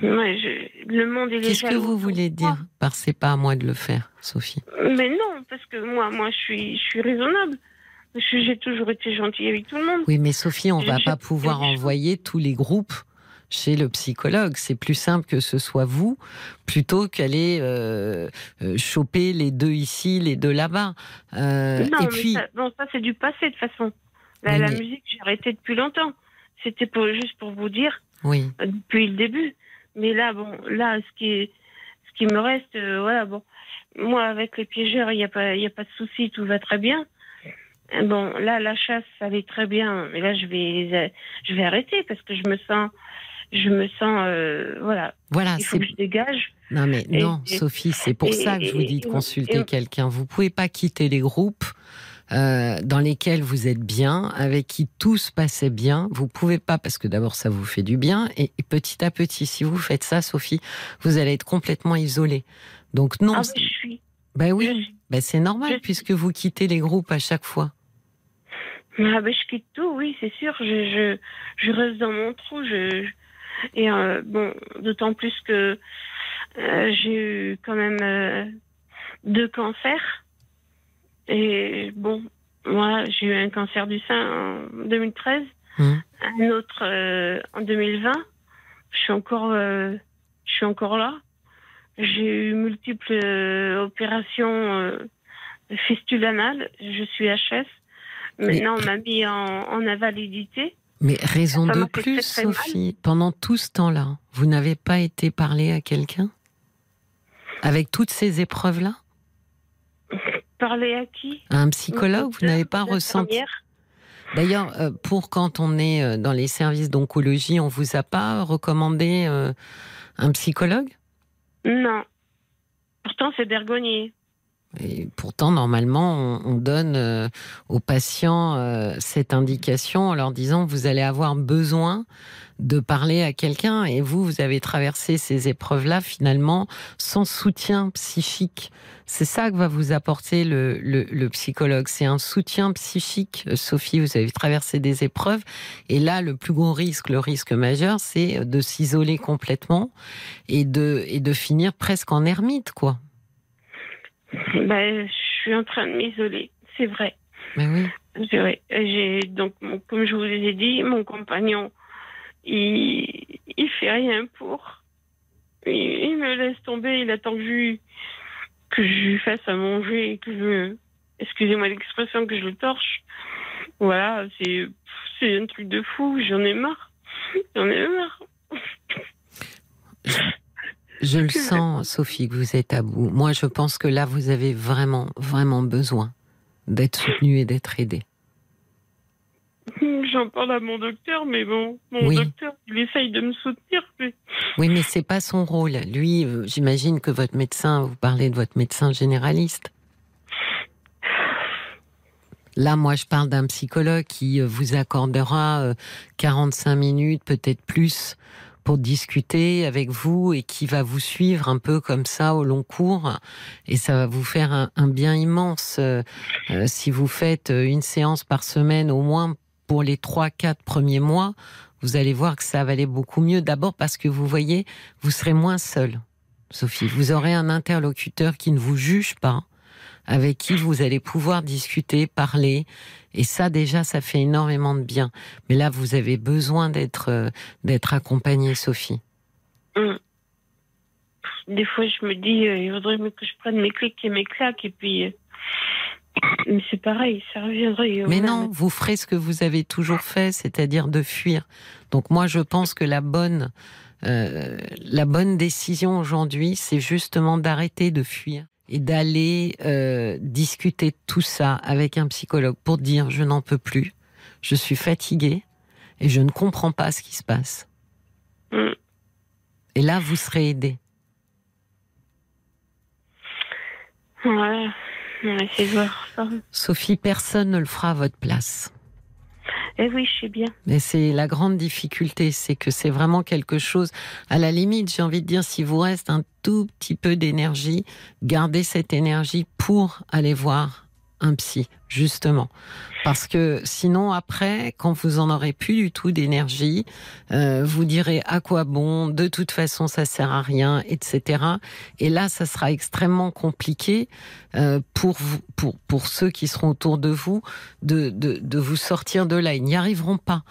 Ouais, je- le monde est Qu'est-ce que vous voulez dire par c'est pas à moi de le faire, Sophie? Mais non, parce que moi, moi, je suis, je suis raisonnable. Suis- J'ai toujours été gentille avec tout le monde. Oui, mais Sophie, on Je- va pas pouvoir envoyer tous les groupes chez le psychologue. C'est plus simple que ce soit vous, plutôt qu'aller euh, euh, choper les deux ici, les deux là-bas. Euh, non, et puis, ça, non, ça c'est du passé de toute façon. La, Oui, la mais- musique, j'ai arrêté depuis longtemps. C'était pour, juste pour vous dire oui. euh, depuis le début. Mais là, bon, là, ce qui, est, ce qui me reste, euh, voilà, bon, moi avec les piégeurs, il n'y a pas, il y a pas de souci, tout va très bien. Bon, là, la chasse, ça allait très bien, mais là, je vais, je vais arrêter parce que je me sens, je me sens, euh, voilà, Voilà, il faut que je dégage. Non mais Et- non, et- Sophie, c'est pour et- ça que je vous dis de consulter quelqu'un. Vous pouvez pas quitter les groupes euh, dans lesquels vous êtes bien, avec qui tout se passait bien. Vous pouvez pas parce que d'abord ça vous fait du bien et, et petit à petit, si vous faites ça, Sophie, vous allez être complètement isolée. Donc non, Ah, je suis, ben je oui, suis- ben c'est normal je- puisque vous quittez les groupes à chaque fois. Ah ben, je quitte tout, oui, c'est sûr. Je, je, je reste dans mon trou. Je, et euh, bon, d'autant plus que euh, j'ai eu quand même euh, deux cancers. Et bon, moi, j'ai eu un cancer du sein en 2013, Hum. un autre euh, en 2020. Je suis encore, euh, je suis encore là. J'ai eu multiples euh, opérations euh, fistule anale. Je suis HS. Maintenant, on m'a mis en, en invalidité. Mais raison de plus, très, très mal. Sophie, pendant tout ce temps-là, vous n'avez pas été parler à quelqu'un? Avec toutes ces épreuves-là? Parler à qui? À un psychologue, vous n'avez pas ressenti? D'ailleurs, euh, pour quand on est euh, dans les services d'oncologie, on vous a pas recommandé euh, un psychologue? Non. Pourtant, c'est Bergonier. Et pourtant, normalement, on, on donne euh, aux patients euh, cette indication en leur disant vous allez avoir besoin de parler à quelqu'un. Et vous, vous avez traversé ces épreuves-là finalement sans soutien psychique. C'est ça que va vous apporter le psychologue. C'est un soutien psychique. Euh, Sophie, vous avez traversé des épreuves. Et là, le plus gros risque, le risque majeur, c'est de s'isoler complètement et de, et de finir presque en ermite, quoi. Ben, je suis en train de m'isoler. C'est vrai. Mais oui. C'est vrai. J'ai donc, mon- comme je vous ai dit, mon compagnon il, il fait rien pour. Il, il me laisse tomber, il attend que je, que je lui fasse à manger et que je, excusez-moi l'expression, que je le torche. Voilà, c'est, c'est un truc de fou, j'en ai marre. J'en ai marre. Je le sens, Sophie, que vous êtes à bout. Moi, je pense que là, vous avez vraiment, vraiment besoin d'être soutenue et d'être aidée. [LAUGHS] J'en parle à mon docteur, mais bon, mon Oui. docteur, il essaye de me soutenir. Mais... Oui, mais c'est pas son rôle. Lui, euh, j'imagine que votre médecin, vous parlez de votre médecin généraliste. Là, moi, je parle d'un psychologue qui euh, vous accordera euh, 45 minutes, peut-être plus, pour discuter avec vous et qui va vous suivre un peu comme ça au long cours. Et ça va vous faire un, bien immense euh, euh, si vous faites euh, une séance par semaine au moins pour les 3-4 premiers mois. Vous allez voir que ça va aller beaucoup mieux. D'abord parce que vous voyez, vous serez moins seul, Sophie. Vous aurez un interlocuteur qui ne vous juge pas, avec qui vous allez pouvoir discuter, parler. Et ça, déjà, ça fait énormément de bien. Mais là, vous avez besoin d'être euh, d'être accompagnée, Sophie. Hum. Des fois, je me dis, euh, il faudrait que je prenne mes clics et mes claques, et puis. euh, Mais c'est pareil, ça reviendrait. Mais non, vous ferez ce que vous avez toujours fait, c'est-à-dire de fuir. Donc moi, je pense que la bonne, euh, la bonne décision aujourd'hui, c'est justement d'arrêter de fuir et d'aller euh, discuter tout ça avec un psychologue pour dire je n'en peux plus, je suis fatiguée et je ne comprends pas ce qui se passe. Hum. Et là, vous serez aidé. Ouais. Sophie, personne ne le fera à votre place. Eh oui, je sais bien. Mais c'est la grande difficulté, c'est que c'est vraiment quelque chose. À la limite, j'ai envie de dire, s'il vous reste un tout petit peu d'énergie, gardez cette énergie pour aller voir un psy, justement. Parce que sinon, après, quand vous en aurez plus du tout d'énergie, euh, vous direz à quoi bon, de toute façon, ça sert à rien, etc. Et là, ça sera extrêmement compliqué euh, pour, vous, pour, pour ceux qui seront autour de vous de, de, de vous sortir de là. Ils n'y arriveront pas.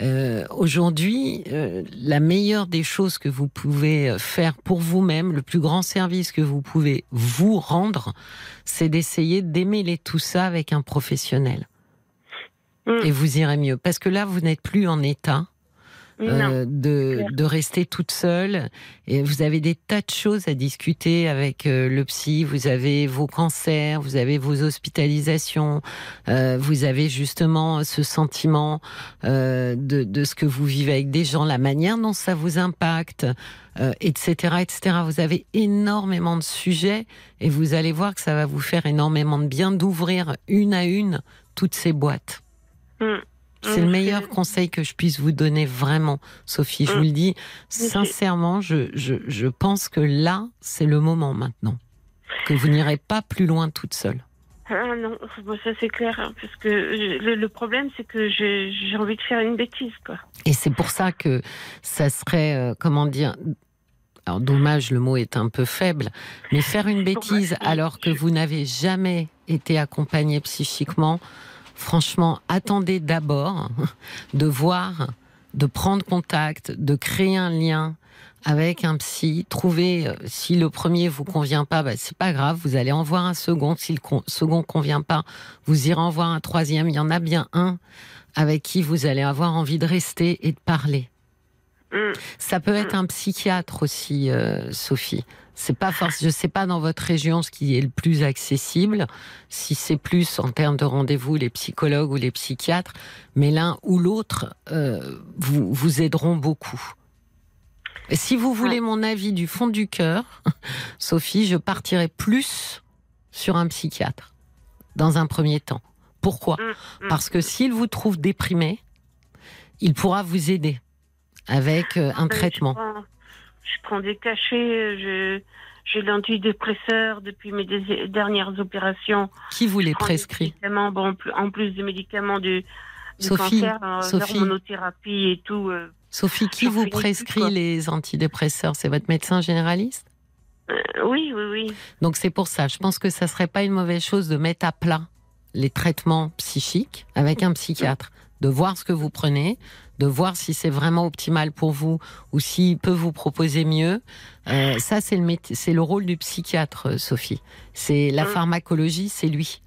Euh, Aujourd'hui, la meilleure des choses que vous pouvez faire pour vous-même, le plus grand service que vous pouvez vous rendre, c'est d'essayer d'émêler tout ça avec un professionnel. Mm. Et vous irez mieux. Parce que là, vous n'êtes plus en état euh, de, de rester toute seule. Et vous avez des tas de choses à discuter avec euh, le psy. Vous avez vos cancers, vous avez vos hospitalisations, euh, vous avez justement ce sentiment de, de ce que vous vivez avec des gens, la manière dont ça vous impacte, euh, etc., etc. Vous avez énormément de sujets et vous allez voir que ça va vous faire énormément de bien d'ouvrir une à une toutes ces boîtes. Hum. C'est le meilleur conseil que je puisse vous donner vraiment, Sophie. Je vous le dis sincèrement, je, je, je pense que là, c'est le moment maintenant. Que vous n'irez pas plus loin toute seule. Ah non, bon, ça c'est clair, hein, parce que je- le, le problème c'est que j'ai j'ai envie de faire une bêtise, quoi. Et c'est pour ça que ça serait, euh, comment dire, alors dommage, le mot est un peu faible, mais faire une bêtise alors que vous n'avez jamais été accompagné psychiquement, franchement, attendez d'abord de voir, de prendre contact, de créer un lien avec un psy, trouver euh, si le premier vous convient pas, bah, c'est pas grave, vous allez en voir un second. Si le con- second convient pas, vous irez en voir un troisième. Il y en a bien un avec qui vous allez avoir envie de rester et de parler. Hum. Ça peut être un psychiatre aussi, euh, Sophie. C'est pas force. Je sais pas dans votre région ce qui est le plus accessible, si c'est plus en termes de rendez-vous les psychologues ou les psychiatres, mais l'un ou l'autre euh, vous vous aideront beaucoup. Et si vous voulez mon avis du fond du cœur, [LAUGHS] Sophie, je partirai plus sur un psychiatre dans un premier temps. Pourquoi? Hum, hum. Parce que s'il vous trouve déprimé, il pourra vous aider avec euh, un Ben, traitement. Je prends, je prends des cachets, j'ai l'antidépresseur depuis mes dernières opérations. Qui vous les prescrit bon, en plus- des médicaments du, du Sophie, cancer, euh, Sophie. l'hormonothérapie et tout. euh, Sophie, qui vous prescrit les antidépresseurs? C'est votre médecin généraliste? Euh, oui, oui, oui. Donc c'est pour ça. Je pense que ça serait pas une mauvaise chose de mettre à plat les traitements psychiques avec un psychiatre. de voir ce que vous prenez, de voir si c'est vraiment optimal pour vous ou s'il peut vous proposer mieux. Euh, ça, c'est le, métier- c'est le rôle du psychiatre, euh, Sophie. C'est la Mm. pharmacologie, c'est lui.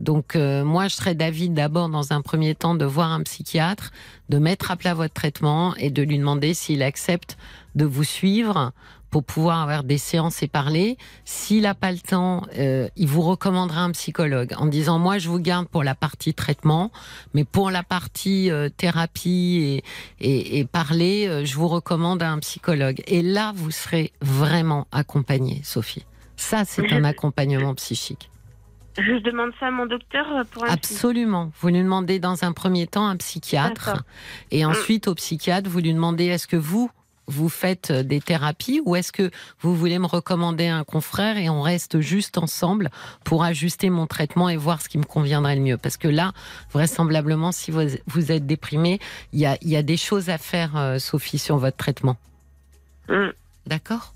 Donc euh, moi, je serais d'avis d'abord, dans un premier temps, de voir un psychiatre, de mettre à plat votre traitement et de lui demander s'il accepte de vous suivre pour pouvoir avoir des séances et parler. S'il n'a pas le temps, euh, il vous recommandera un psychologue en disant moi je vous garde pour la partie traitement, mais pour la partie euh, thérapie et, et, et parler, euh, je vous recommande un psychologue. Et là, vous serez vraiment accompagné, Sophie. Ça, c'est un accompagnement psychique. Je demande ça à mon docteur pour un Absolument. Vous lui demandez dans un premier temps un psychiatre et ensuite au psychiatre, vous lui demandez est-ce que vous, vous faites euh, des thérapies ou est-ce que vous voulez me recommander un confrère et on reste juste ensemble pour ajuster mon traitement et voir ce qui me conviendrait le mieux? Parce que là, vraisemblablement, si vous, êtes déprimé, il y a, y a des choses à faire, euh, Sophie, sur votre traitement. Mm. D'accord?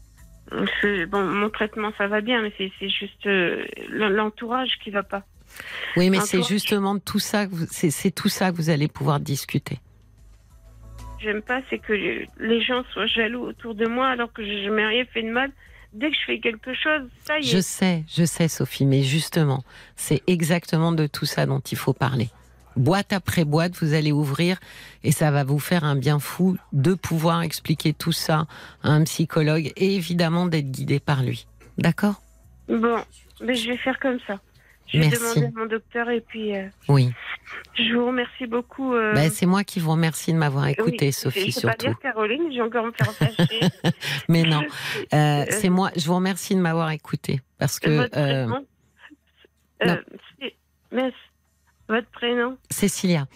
Bon, mon traitement, ça va bien, mais c'est c'est juste euh, l'entourage qui va pas. Oui, mais c'est justement tout ça c'est tout ça que vous allez pouvoir discuter. J'aime pas, c'est que les gens soient jaloux autour de moi alors que je n'ai rien fait de mal. Dès que je fais quelque chose, ça y est. Je sais, je sais, Sophie, mais justement, c'est exactement de tout ça dont il faut parler. Boîte après boîte, vous allez ouvrir et ça va vous faire un bien fou de pouvoir expliquer tout ça à un psychologue et évidemment d'être guidé par lui. D'accord? Bon, mais je vais faire comme ça. Je vais Merci. demander à mon docteur et puis euh, Oui. je vous remercie beaucoup. euh, Ben, c'est moi qui vous remercie de m'avoir écouté, oui, Sophie, je peux pas surtout. dire Caroline, j'ai encore me faire. [LAUGHS] Mais non, [LAUGHS] euh, c'est moi. Je vous remercie de m'avoir écouté parce que votre prénom non. Euh, c'est- mais votre prénom Cécilia.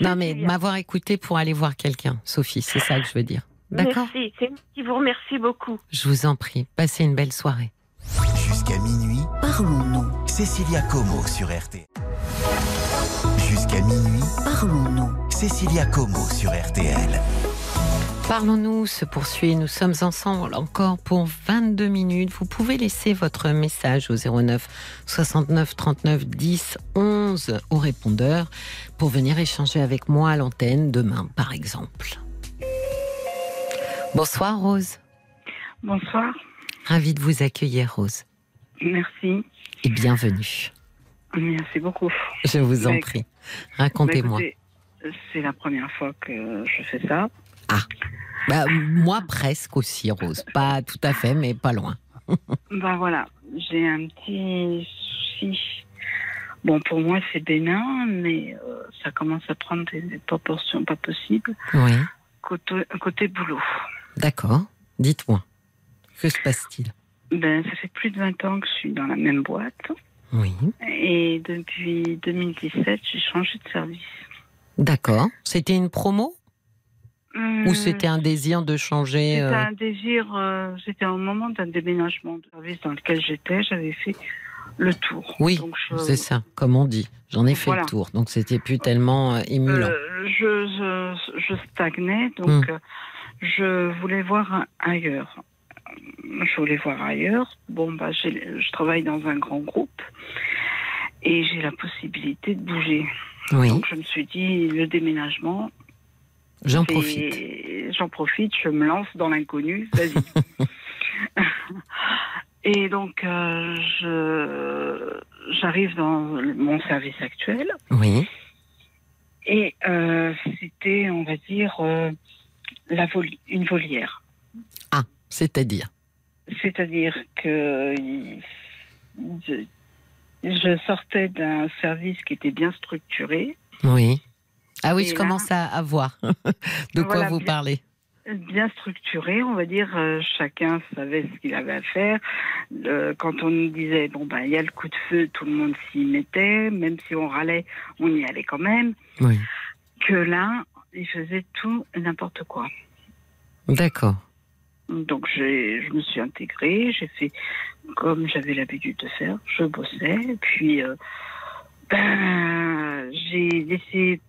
Non, mais de Cécilia. m'avoir écouté pour aller voir quelqu'un, Sophie, c'est ça que je veux dire. D'accord? Merci, c'est moi qui vous remercie beaucoup. Je vous en prie. Passez une belle soirée. Jusqu'à minuit, Parlons-nous. Cécilia Como sur RTL. Jusqu'à minuit, Parlons-nous. Cécilia Como sur RTL. Parlons-nous se poursuit. Nous sommes ensemble encore pour 22 minutes. Vous pouvez laisser votre message au 09 69 39 10 11 au répondeur pour venir échanger avec moi à l'antenne demain, par exemple. Bonsoir Rose. Bonsoir, Ravie de vous accueillir Rose. merci. Et bienvenue. Merci beaucoup. Je vous en Mais- prie. Racontez-moi. Bah, C'est la première fois que je fais ça. Bah, moi presque aussi Rose. Pas tout à fait, mais pas loin. [LAUGHS] Ben voilà, j'ai un petit souci. Bon, pour moi, c'est bénin, mais euh, ça commence à prendre des, des proportions pas possibles. Oui. Côté, côté boulot. D'accord. Dites-moi. Que se passe-t-il? Ben, ça fait plus de 20 ans que je suis dans la même boîte. Oui. Et depuis 2017, j'ai changé de service. D'accord. C'était une promo? Hum, ou c'était un désir de changer C'était euh, un désir, euh, c'était au moment d'un déménagement de service dans lequel j'étais, j'avais fait le tour. Oui, je- C'est ça, comme on dit. J'en ai fait Voilà. le tour, donc c'était plus tellement euh, émulant. Euh, je, je, je stagnais, donc Hum. euh, je voulais voir ailleurs. Je voulais voir ailleurs. Bon, bah, je travaille dans un grand groupe et j'ai la possibilité de bouger. oui, Donc je me suis dit, le déménagement, j'en profite. J'en profite, je me lance dans l'inconnu, vas-y. [LAUGHS] Et donc, euh, je j'arrive dans mon service actuel Oui, et euh, c'était, on va dire, euh, la voli- une volière. C'est-à-dire. C'est-à-dire que je, je sortais d'un service qui était bien structuré, Oui. Ah oui, je là- commence à, à voir [LAUGHS] de quoi Voilà, vous bien- parlez. bien structuré, on va dire, euh, chacun savait ce qu'il avait à faire. Euh, quand on nous disait, bon, ben, il y a le coup de feu, tout le monde s'y mettait, même si on râlait, on y allait quand même. Oui. Que là, ils faisaient tout et n'importe quoi. D'accord. Donc, je me suis intégrée, j'ai fait comme j'avais l'habitude de faire, je bossais, puis, euh, ben, j'ai laissé,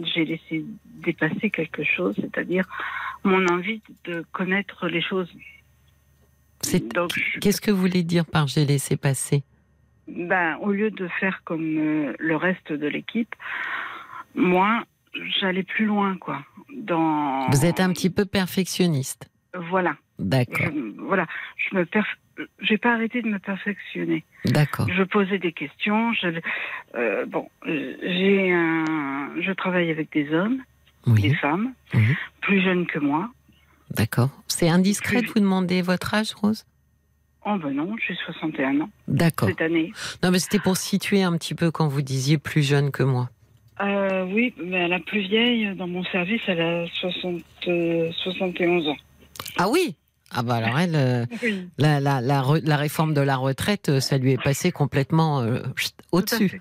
j'ai laissé dépasser quelque chose, c'est-à-dire mon envie de connaître les choses. Je- Qu'est-ce que vous voulez dire par j'ai laissé passer? Ben, au lieu de faire comme euh, le reste de l'équipe, moi, j'allais plus loin, quoi. Dans... Vous êtes un petit peu perfectionniste. Voilà. D'accord. Je- voilà. Je me perf... J'ai pas arrêté de me perfectionner. D'accord. Je posais des questions. Je... euh, bon, euh, j'ai un... Je travaille avec des hommes, des femmes, plus jeunes que moi. D'accord. C'est indiscret de vous demander votre âge, Rose? Oh ben non, j'ai 61 ans D'accord. cette année. Non, mais c'était pour situer un petit peu quand vous disiez plus jeune que moi. Euh, oui, mais la plus vieille dans mon service, elle a 60, euh, 71 ans. Ah oui Ah bah alors elle, euh, [LAUGHS] Oui. la, la, la, réforme de la retraite, euh, ça lui est passé complètement euh, au-dessus.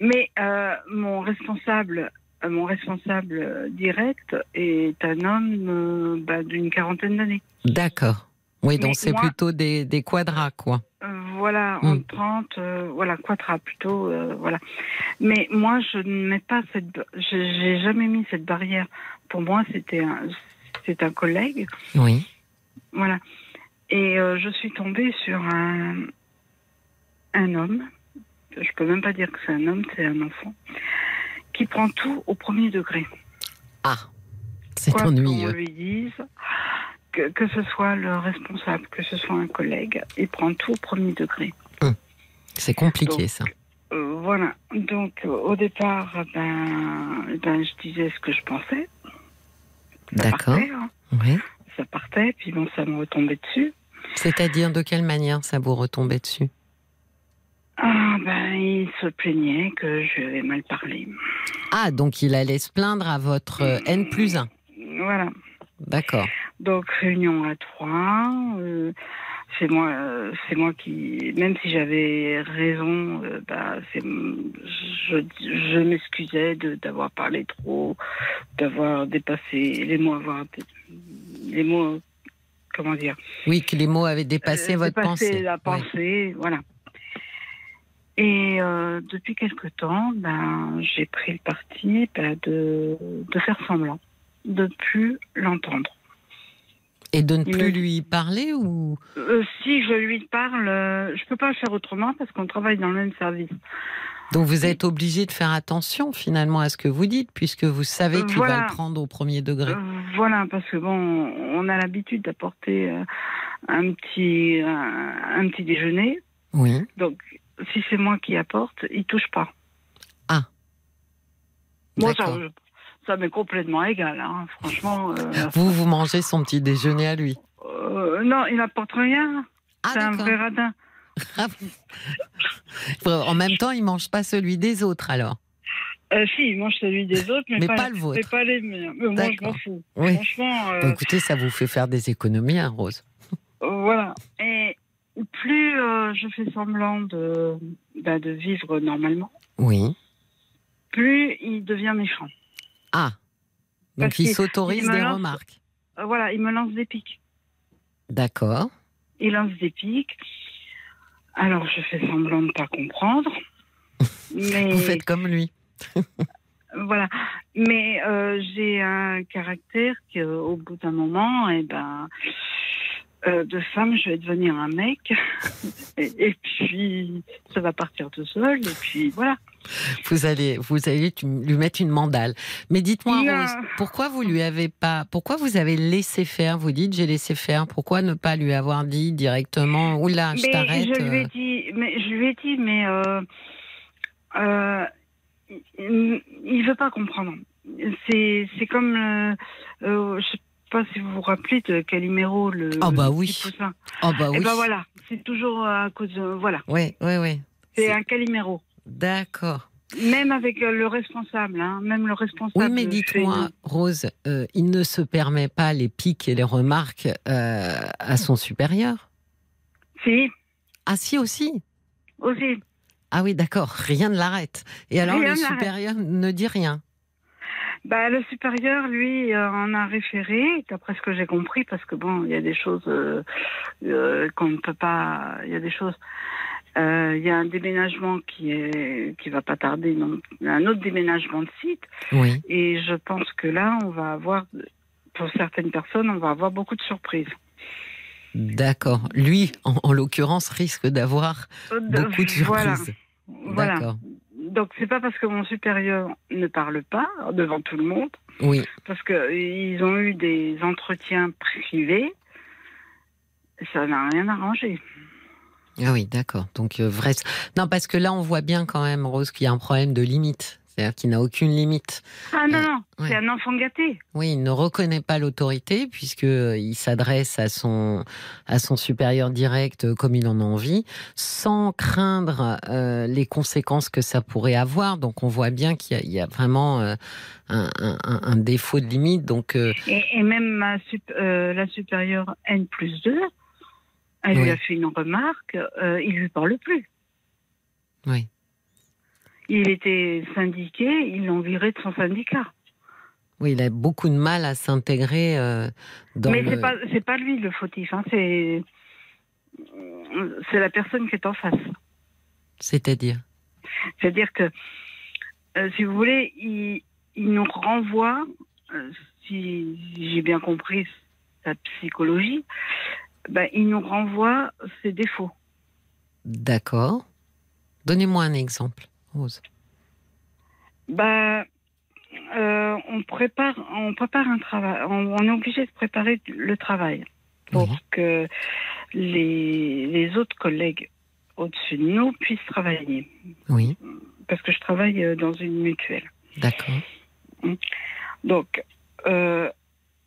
Mais euh, mon responsable, mon responsable direct est un homme bah, d'une quarantaine d'années. D'accord. Oui, donc c'est plutôt des, des quadras, quoi. Voilà, Hmm. en 30, euh, voilà, quadra plutôt, voilà. Mais moi, je ne mets pas cette, j'ai jamais mis cette barrière. Pour moi, c'était un, c'est un collègue, Oui. voilà. Et euh, je suis tombée sur un, un homme. Je peux même pas dire que c'est un homme, c'est un enfant qui prend tout au premier degré. Ah, c'est Quoi qu'on ennuyeux. lui dise, que, que ce soit le responsable, que ce soit un collègue, il prend tout au premier degré. C'est compliqué, Donc, ça. Euh, voilà. Donc, euh, au départ, ben, ben, je disais ce que je pensais. Ça D'accord. partait, hein. Oui. Ça partait, puis bon, ça me retombait dessus. C'est-à-dire de quelle manière ça vous retombait dessus? Ah, ben, il se plaignait que je lui avais mal parlé. Ah, donc il allait se plaindre à votre euh, N plus 1. Voilà. D'accord. Donc, réunion à trois. euh, c'est moi, euh, c'est moi qui, même si j'avais raison, euh, bah, c'est, je, je m'excusais de d'avoir parlé trop, d'avoir dépassé les mots, avoir les mots, comment dire, Oui, que les mots avaient dépassé Euh, votre dépasser pensée. la pensée, voilà. Et depuis quelque temps, ben, j'ai pris le parti ben, de, de faire semblant, de plus l'entendre. Et de ne plus lui parler ou? Euh, si je lui parle, euh, je peux pas faire autrement parce qu'on travaille dans le même service. Donc vous êtes obligé de faire attention finalement à ce que vous dites puisque vous savez Euh, qu'il voilà. va le prendre au premier degré. Euh, voilà, parce que bon, on a l'habitude d'apporter un petit un, un petit déjeuner. Oui. Donc, si c'est moi qui apporte, il touche pas. Ah. Moi, ça. Ça m'est complètement égal. hein. Franchement, euh, Vous, vous mangez son petit déjeuner à lui. euh, non, il n'apporte rien. Ah, c'est un vrai radin. En même temps, il mange pas celui des autres alors. Euh, si, il mange celui des autres, mais, Mais pas le vôtre. Mais pas les miens. Mais moi, je m'en fous. Oui. Franchement, écoutez, ça vous fait faire des économies, hein, Rose. Voilà. Et plus je fais semblant de, bah, de vivre normalement, Oui. plus il devient méchant. Ah. Donc Parce il s'autorise des lance- remarques. Euh, voilà, il me lance des pics. D'accord. Il lance des pics. Alors je fais semblant de ne pas comprendre. [LAUGHS] Mais Vous faites comme lui. [LAUGHS] voilà. Mais euh, j'ai un caractère qu'au bout d'un moment, et ben, euh, de femme, je vais devenir un mec. [LAUGHS] et, et puis ça va partir tout seul. Et puis voilà. Vous allez, vous allez lui mettre une mandale. Mais dites-moi. Rose, pourquoi vous lui avez pas, pourquoi vous avez laissé faire? Vous dites j'ai laissé faire. Pourquoi ne pas lui avoir dit directement Oula, je t'arrête. je lui ai euh, dit, mais je lui ai dit, mais euh, euh, il, veut pas comprendre. C'est c'est comme, euh, euh, je sais pas si vous vous rappelez de Calimero, le. Ah bah oui. Oh bah Et oui. ben voilà, c'est toujours à cause de, voilà, Oui, oui, oui. C'est- un Calimero. D'accord. Même avec euh, le responsable, hein, même le responsable. Oui, mais dites-moi, Rose, euh, il ne se permet pas les pics et les remarques euh, à son supérieur? Si, Ah si aussi? Aussi. Ah oui, d'accord, rien ne l'arrête. Et alors Rien le supérieur ne dit rien? Bah, le supérieur, lui, euh, en a référé, d'après ce que j'ai compris, parce que bon, il y a des choses qu'on ne peut pas. Il y a des choses. Euh, Il y a un déménagement qui est qui va pas tarder, non, un autre déménagement de site, Oui. et je pense que là, on va avoir, pour certaines personnes, on va avoir beaucoup de surprises. D'accord. Lui, en, en l'occurrence, risque d'avoir Euh, beaucoup de Voilà. surprises. Voilà. D'accord. donc c'est pas parce que mon supérieur ne parle pas devant tout le monde, Oui. parce que ils ont eu des entretiens privés, ça n'a rien arrangé. Ah oui, d'accord. Donc euh, vrai. Non, parce que là, on voit bien quand même, Rose, qu'il y a un problème de limite. C'est-à-dire qu'il n'a aucune limite. Ah non, Euh, non, ouais. c'est un enfant gâté. Oui, il ne reconnaît pas l'autorité puisque euh, il s'adresse à son à son supérieur direct euh, comme il en a envie, sans craindre euh, les conséquences que ça pourrait avoir. Donc on voit bien qu'il y, y a vraiment euh, un, un- un- un défaut de limite. Donc euh, Et, et même ma sup- euh, la supérieure N plus 2, elle Oui. lui a fait une remarque, euh, il lui parle plus. oui, Il était syndiqué, ils l'ont viré de son syndicat. oui, il a beaucoup de mal à s'intégrer euh, dans Mais le. c'est pas c'est pas lui le fautif, hein, c'est c'est la personne qui est en face. C'est-à-dire? C'est-à-dire que, euh, si vous voulez, il, il nous renvoie, euh, si j'ai bien compris sa psychologie, ben, il nous renvoie ses défauts. D'accord. Donnez-moi un exemple, Rose. Ben, euh, on prépare, on prépare un travail. On, on est obligé de préparer le travail pour Oui. que les, les autres collègues au-dessus de nous puissent travailler. Oui, Parce que je travaille euh, dans une mutuelle. d'accord. Donc, euh,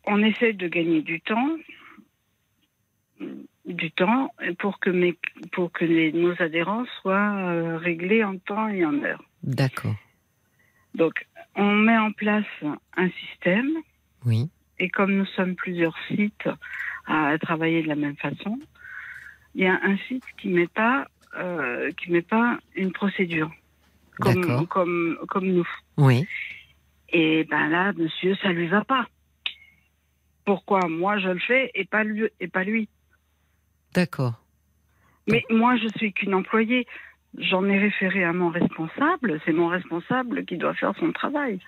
on essaie de gagner du temps, du temps pour que, mes, pour que les- nos adhérents soient euh, réglés en temps et en heure. D'accord. Donc, on met en place un système Oui, et comme nous sommes plusieurs sites à travailler de la même façon, il y a un site qui met pas, euh, qui met pas une procédure comme, comme, comme nous. Oui, Et ben là, monsieur, ça lui va pas. Pourquoi moi je le fais et pas lui et pas lui? D'accord. Mais moi je suis qu'une employée. J'en ai référé à mon responsable. C'est mon responsable qui doit faire son travail.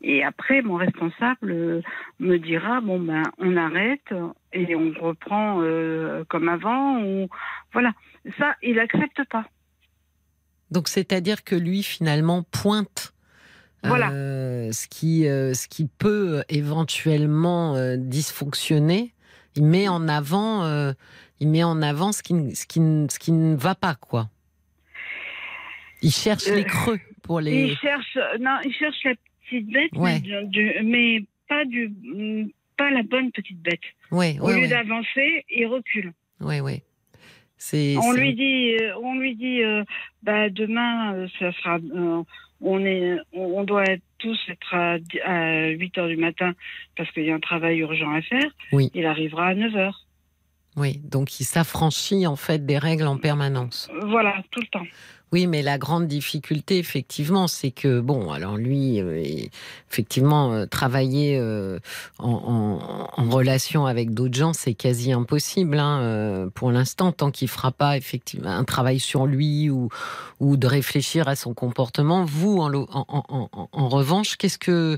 Et après, mon responsable euh, me dira bon ben on arrête et on reprend euh, comme avant. Ou voilà. Ça, il accepte pas. Donc c'est-à-dire que lui finalement pointe Voilà. euh, ce qui euh, ce qui peut éventuellement euh, dysfonctionner. Il met en avant euh, il met en avant ce qui ne- ce qui ce qui ne va pas quoi. Il cherche Euh, les creux pour les. Il cherche non, il cherche la petite bête, Ouais. mais, du- mais pas du pas la bonne petite bête. Ouais, Au ouais, lieu ouais, d'avancer, il recule. ouais, ouais. C'est. On c'est- lui dit, euh, on lui dit, euh, bah demain, euh, ça sera, euh, on est, on on doit être tous être à, à 8 heures du matin parce qu'il y a un travail urgent à faire. Oui. Il arrivera à 9 heures. Oui, donc il s'affranchit en fait des règles en permanence. Euh, Voilà, tout le temps. Oui, mais la grande difficulté, effectivement, c'est que, bon, alors lui, euh, effectivement, euh, travailler euh, en, relation avec d'autres gens, c'est quasi impossible hein, pour l'instant, tant qu'il fera pas effectivement un travail sur lui ou, de réfléchir à son comportement. Vous, en revanche, qu'est-ce que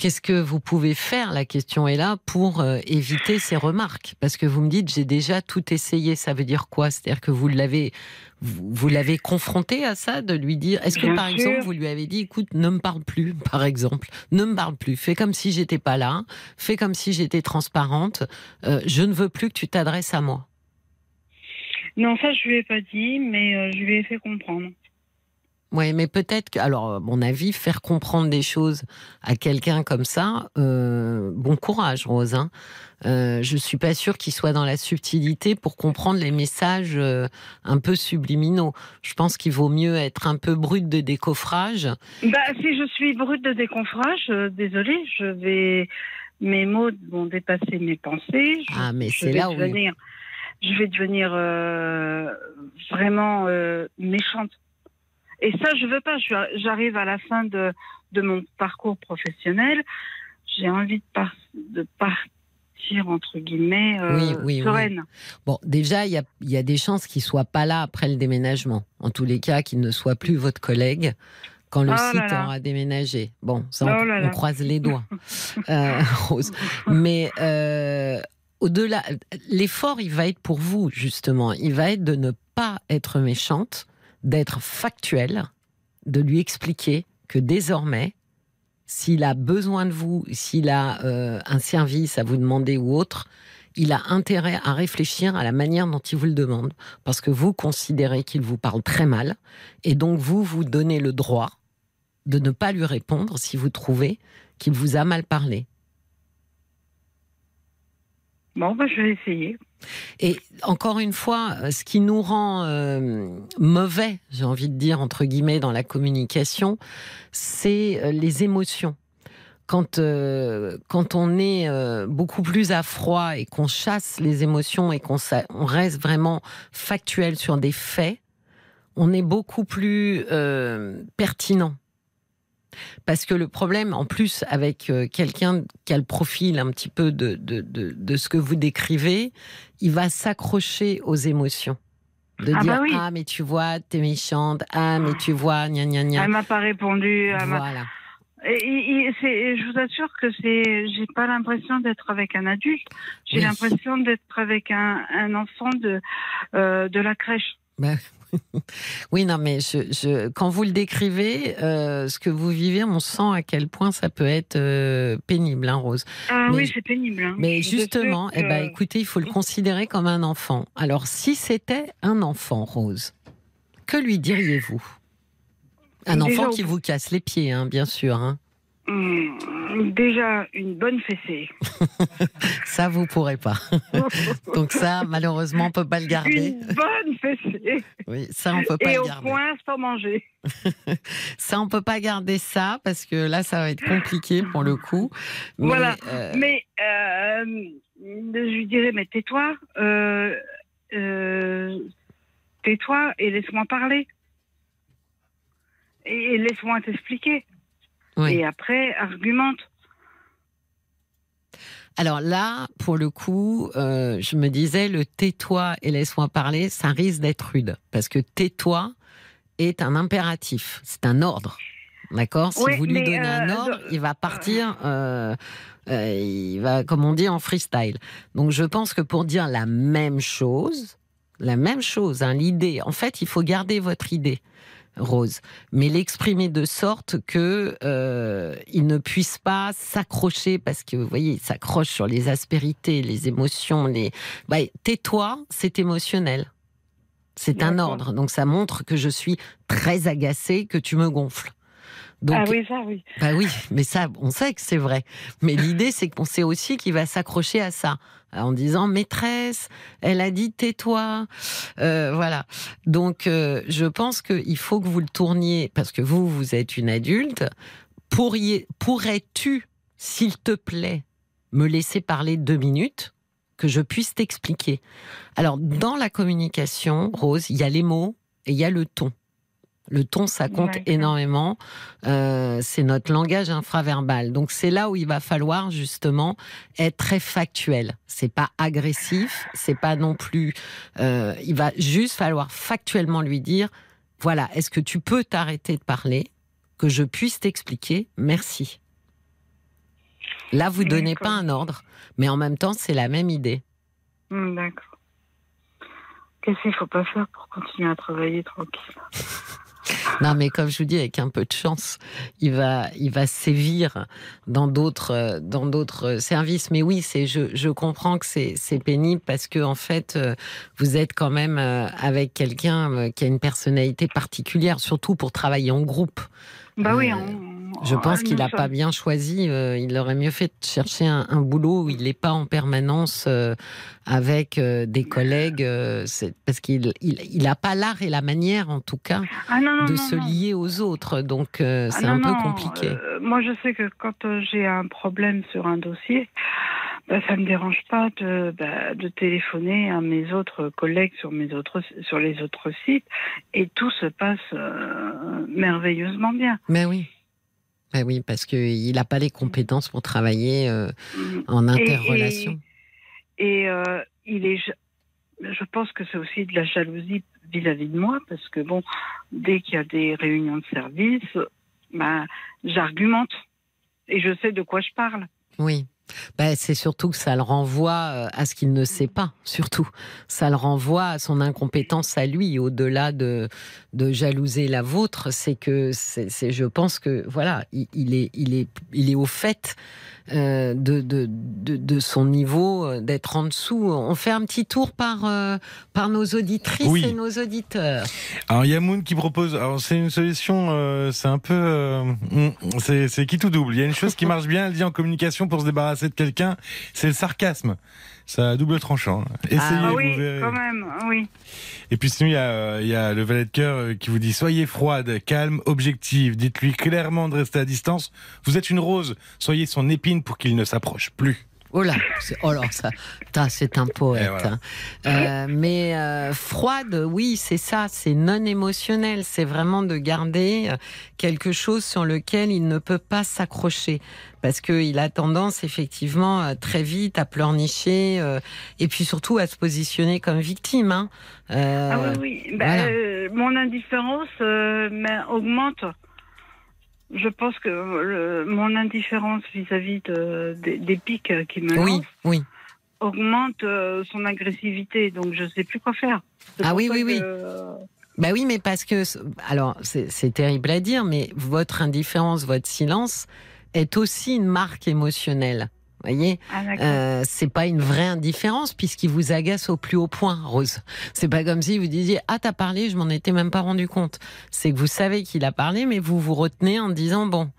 Qu'est-ce que vous pouvez faire? La question est là pour euh, éviter ces remarques. Parce que vous me dites, j'ai déjà tout essayé. Ça veut dire quoi? C'est-à-dire que vous l'avez, vous, vous l'avez confronté à ça, de lui dire. Est-ce que Bien par sûr. exemple, vous lui avez dit, écoute, ne me parle plus, [LAUGHS] par exemple, ne me parle plus. Fais comme si j'étais pas là. Fais comme si j'étais transparente. Euh, je ne veux plus que tu t'adresses à moi. Non, ça je lui ai pas dit, mais euh, je lui ai fait comprendre. Oui, mais peut-être que, alors, à mon avis, faire comprendre des choses à quelqu'un comme ça, euh, bon courage, Rose. Hein. Euh, je suis pas sûre qu'il soit dans la subtilité pour comprendre les messages euh, un peu subliminaux. Je pense qu'il vaut mieux être un peu brut de décoffrage. Bah, si je suis brute de déconfrage, euh, désolée, je vais, mes mots vont dépasser mes pensées. Je, Ah, mais c'est là où- je vais devenir euh, vraiment euh, méchante. Et ça, je veux pas. J'arrive à la fin de, de mon parcours professionnel. J'ai envie de, par- de partir entre guillemets euh, Oui, oui, oui. Bon, déjà, il y a, il y a des chances qu'il soit pas là après le déménagement. En tous les cas, qu'il ne soit plus votre collègue quand le Oh site là. aura déménagé. Bon, ça, on, Oh là on là. croise les doigts, [LAUGHS] euh, Rose. Mais euh, au-delà, l'effort, il va être pour vous, justement. Il va être de ne pas être méchante, d'être factuelle de lui expliquer que désormais, s'il a besoin de vous, s'il a euh, un service à vous demander ou autre, il a intérêt à réfléchir à la manière dont il vous le demande, parce que vous considérez qu'il vous parle très mal, et donc vous vous donnez le droit de ne pas lui répondre si vous trouvez qu'il vous a mal parlé. Bon, bah, je vais essayer. Et encore une fois, euh, ce qui nous rend euh, mauvais, j'ai envie de dire, entre guillemets, dans la communication, c'est euh, les émotions. Quand, quand on est beaucoup plus à froid et qu'on chasse les émotions et qu'on reste vraiment factuel sur des faits, on est beaucoup plus pertinent. Parce que le problème, en plus, avec euh, quelqu'un qui a le profil un petit peu de, de, de, de ce que vous décrivez, il va s'accrocher aux émotions. De Ah dire bah oui. Ah, mais tu vois, t'es méchante. Ah, mais tu vois, gna gna gna. Elle m'a pas répondu. Voilà. Et, et- et je vous assure que c'est, j'ai pas l'impression d'être avec un adulte. J'ai Oui. l'impression d'être avec un, un enfant de euh, de la crèche. Ben, [LAUGHS] oui, non, mais je, je, quand vous le décrivez, euh, ce que vous vivez, on sent à quel point ça peut être euh, pénible, hein, Rose. Ah Mais- oui, c'est pénible. hein. Mais justement, eh ben, écoutez, il faut le considérer comme un enfant. Alors, si c'était un enfant, Rose, que lui diriez-vous? Un enfant qui vous casse les pieds, hein, bien sûr. hein. Hum, déjà une bonne fessée. [LAUGHS] Ça, vous pourrez pas. [LAUGHS] Donc ça, malheureusement, on peut pas le garder. une bonne fessée. Oui, ça, on peut pas Et le au garder. point sans manger. [LAUGHS] Ça, on peut pas garder ça parce que là, ça va être compliqué pour le coup. Mais, Voilà. euh, Mais euh, je lui dirais, mais tais-toi, euh, tais-toi et laisse-moi parler. Et, et laisse-moi t'expliquer. Oui. Et après, argumente. Alors là, pour le coup, euh, je me disais, le tais-toi et laisse-moi parler, ça risque d'être rude. Parce que tais-toi est un impératif, c'est un ordre. D'accord? Si vous lui donnez un euh, ordre, il va partir, euh, il va, comme on dit, en freestyle. Donc je pense que pour dire la même chose, la même chose, hein, l'idée, en fait, il faut garder votre idée. Rose, mais l'exprimer de sorte que euh, il ne puisse pas s'accrocher parce que vous voyez, il s'accroche sur les aspérités, les émotions, les. Bah, tais-toi, c'est émotionnel. C'est un ordre, donc ça montre que je suis très agacée, que tu me gonfles. Donc, ah oui, ça, oui. bah oui, mais ça, on sait que c'est vrai. Mais [LAUGHS] l'idée, c'est qu'on sait aussi qu'il va s'accrocher à ça, en disant maîtresse, elle a dit tais-toi, Euh, voilà. Donc, euh, je pense qu'il faut que vous le tourniez parce que vous, vous êtes une adulte. Pourriez, pourrais-tu, s'il te plaît, me laisser parler deux minutes que je puisse t'expliquer? Alors, dans la communication, Rose, il y a les mots et il y a le ton. Le ton, ça compte énormément. Euh, c'est notre langage infraverbal. Donc c'est là où il va falloir justement être très factuel. C'est pas agressif, c'est pas non plus. euh, il va juste falloir factuellement lui dire voilà, est-ce que tu peux t'arrêter de parler, que je puisse t'expliquer? Merci. Là, vous donnez D'accord. pas un ordre, mais en même temps, c'est la même idée. Hum, D'accord. Qu'est-ce qu'il faut pas faire pour continuer à travailler tranquille? Non, mais comme je vous dis, avec un peu de chance, il va, il va sévir dans d'autres, dans d'autres services. Mais oui, c'est, je, je comprends que c'est, c'est pénible parce que en fait, vous êtes quand même euh, avec quelqu'un euh, qui a une personnalité particulière, surtout pour travailler en groupe. Bah oui. Euh, on- Je pense qu'il n'a pas bien choisi. euh, il aurait mieux fait de chercher un, un boulot où il n'est pas en permanence euh, avec des collègues, parce qu'il il, il a pas l'art et la manière, en tout cas, Ah non, non, de non, se lier aux autres. Donc Ah c'est un peu compliqué. euh, moi, je sais que quand j'ai un problème sur un dossier, bah, ça me dérange pas de, bah, de téléphoner à mes autres collègues sur, mes autres, sur les autres sites et tout se passe euh, merveilleusement bien. Mais oui. Mais oui, parce qu'il n'a pas les compétences pour travailler euh, en Et- interrelation. Et, euh, il est, je pense que c'est aussi de la jalousie vis-à-vis de moi parce que bon, dès qu'il y a des réunions de service, bah, j'argumente et je sais de quoi je parle. Oui. Ben, c'est surtout que ça le renvoie euh, à ce qu'il ne sait pas, surtout. Ça le renvoie à son incompétence à lui, au-delà de, de jalouser la vôtre. C'est que, c'est, je pense que, voilà, il, est, il, est, il est au fait de, de, de, de, son niveau, euh, d'être en dessous. On fait un petit tour par, euh, par nos auditrices Oui. et nos auditeurs. Alors Yamoun qui propose, alors c'est une solution, euh, c'est un peu, euh, mm, c'est c'est qui tout double. Il y a une chose qui [LAUGHS] marche bien, elle dit en communication pour se débarrasser de quelqu'un, c'est le sarcasme. Ça a double tranchant. Essayez, Ah vous oui, verrez. quand même, oui. Et puis sinon il y a, il y a le valet de cœur euh, qui vous dit soyez froide, calme, objective. Dites-lui clairement de rester à distance. Vous êtes une rose, soyez son épine pour qu'il ne s'approche plus. Oh là, c'est- oh là, ça, c'est un poète. Voilà. hein. Euh, mais euh, froide, oui, c'est ça, c'est non émotionnel. C'est vraiment de garder euh, quelque chose sur lequel il ne peut pas s'accrocher. Parce qu'il a tendance, effectivement, euh, très vite à pleurnicher euh, et puis surtout à se positionner comme victime. Hein. Euh, ah oui, oui. Ben, voilà. euh, mon indifférence euh, mais augmente. Je pense que le- mon indifférence vis-à-vis de- des, des pics qui me oui, lancent oui. augmente euh, son agressivité. Donc je sais plus quoi faire. C'est Ah oui, oui, que, oui. euh, Bah oui, mais parce que, alors, c'est c'est terrible à dire, mais votre indifférence, votre silence est aussi une marque émotionnelle. Voyez, Ah, euh, c'est pas une vraie indifférence puisqu'il vous agace au plus haut point, Rose. C'est pas comme si vous disiez ah t'as parlé, je m'en étais même pas rendu compte. C'est que vous savez qu'il a parlé, mais vous vous retenez en disant bon.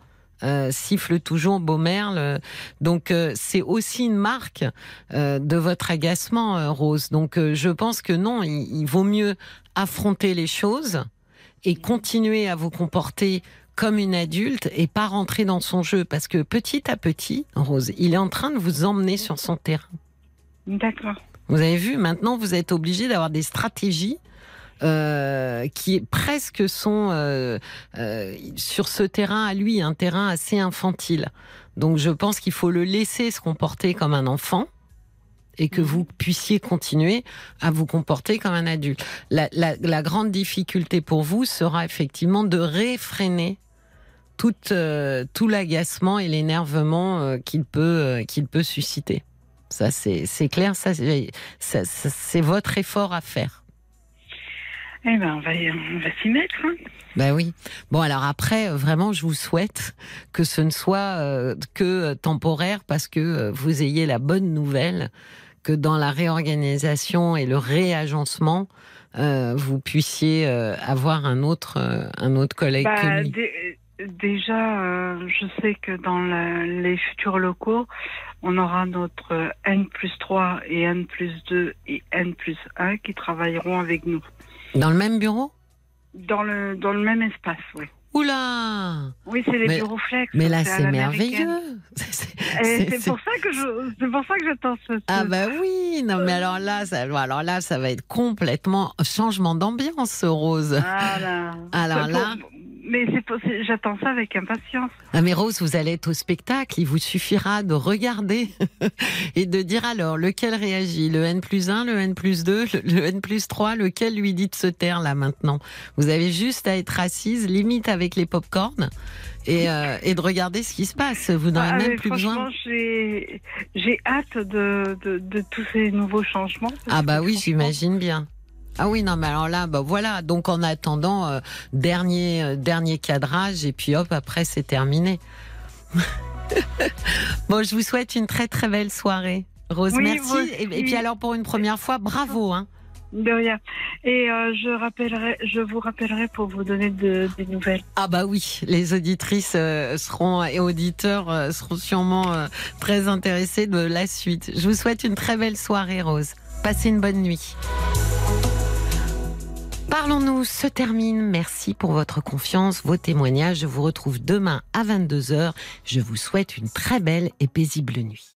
euh, siffle toujours beau merle. Donc euh, c'est aussi une marque euh, de votre agacement, euh, Rose. Donc euh, je pense que non, il, il vaut mieux affronter les choses et continuer à vous comporter comme une adulte et pas rentrer dans son jeu parce que petit à petit, Rose, il est en train de vous emmener sur son terrain. D'accord. Vous avez vu, maintenant vous êtes obligé d'avoir des stratégies euh, qui presque sont euh, euh, sur ce terrain à lui, un terrain assez infantile. Donc je pense qu'il faut le laisser se comporter comme un enfant et que vous puissiez continuer à vous comporter comme un adulte. La, la- la grande difficulté pour vous sera effectivement de réfréner tout, euh, tout l'agacement et l'énervement euh, qu'il peut, euh, qu'il peut susciter. Ça, c'est clair, ça, c'est ça- ça- c'est votre effort à faire. Eh ben, on va, on va s'y mettre. Hein. Ben oui. Bon, alors après, vraiment, je vous souhaite que ce ne soit euh, que temporaire parce que vous ayez la bonne nouvelle que dans la réorganisation et le réagencement, euh, vous puissiez euh, avoir un autre, euh, un autre collègue Bah, que lui. dé- déjà, je sais que dans la- les futurs locaux, on aura notre N plus 3 et N plus 2 et N plus 1 qui travailleront avec nous. Dans le même bureau? Dans le, dans le même espace, oui. Oula Oui, c'est les Mais- bureaux flex. Mais là, c'est merveilleux [LAUGHS] C'est- Et c'est- pour ça que je, c'est pour ça que j'attends ce. Ah bah oui, non mais alors là, ça, alors là, ça va être complètement changement d'ambiance, Rose. Voilà. Alors là- pour- mais j'attends ça avec impatience. Ah mais Rose, vous allez être au spectacle, il vous suffira de regarder [LAUGHS] et de dire alors lequel réagit, le N plus 1, le N plus 2, le, le N plus 3, lequel lui dit de se taire là maintenant? Vous avez juste à être assise, limite avec les pop-corn et, euh, et de regarder ce qui se passe. Vous n'aurez Ah, même plus besoin. j'ai hâte de, de, de tous ces nouveaux changements. Ah bah oui, j'imagine bien. Ah oui, non, mais alors là, bah voilà. Donc en attendant, euh, dernier, euh, dernier cadrage, et puis hop, après c'est terminé. [LAUGHS] bon, je vous souhaite une très très belle soirée. Rose, Oui, merci. Et, et puis alors pour une première fois, bravo. Hein. De. Et euh, je vous rappellerai pour vous donner de- des nouvelles. Ah bah oui, les auditrices euh, seront et auditeurs euh, seront sûrement très intéressés de la suite. Je vous souhaite une très belle soirée, Rose. Passez une bonne nuit. Parlons-nous se termine. Merci pour votre confiance, vos témoignages. Je vous retrouve demain à 22h. Je vous souhaite une très belle et paisible nuit.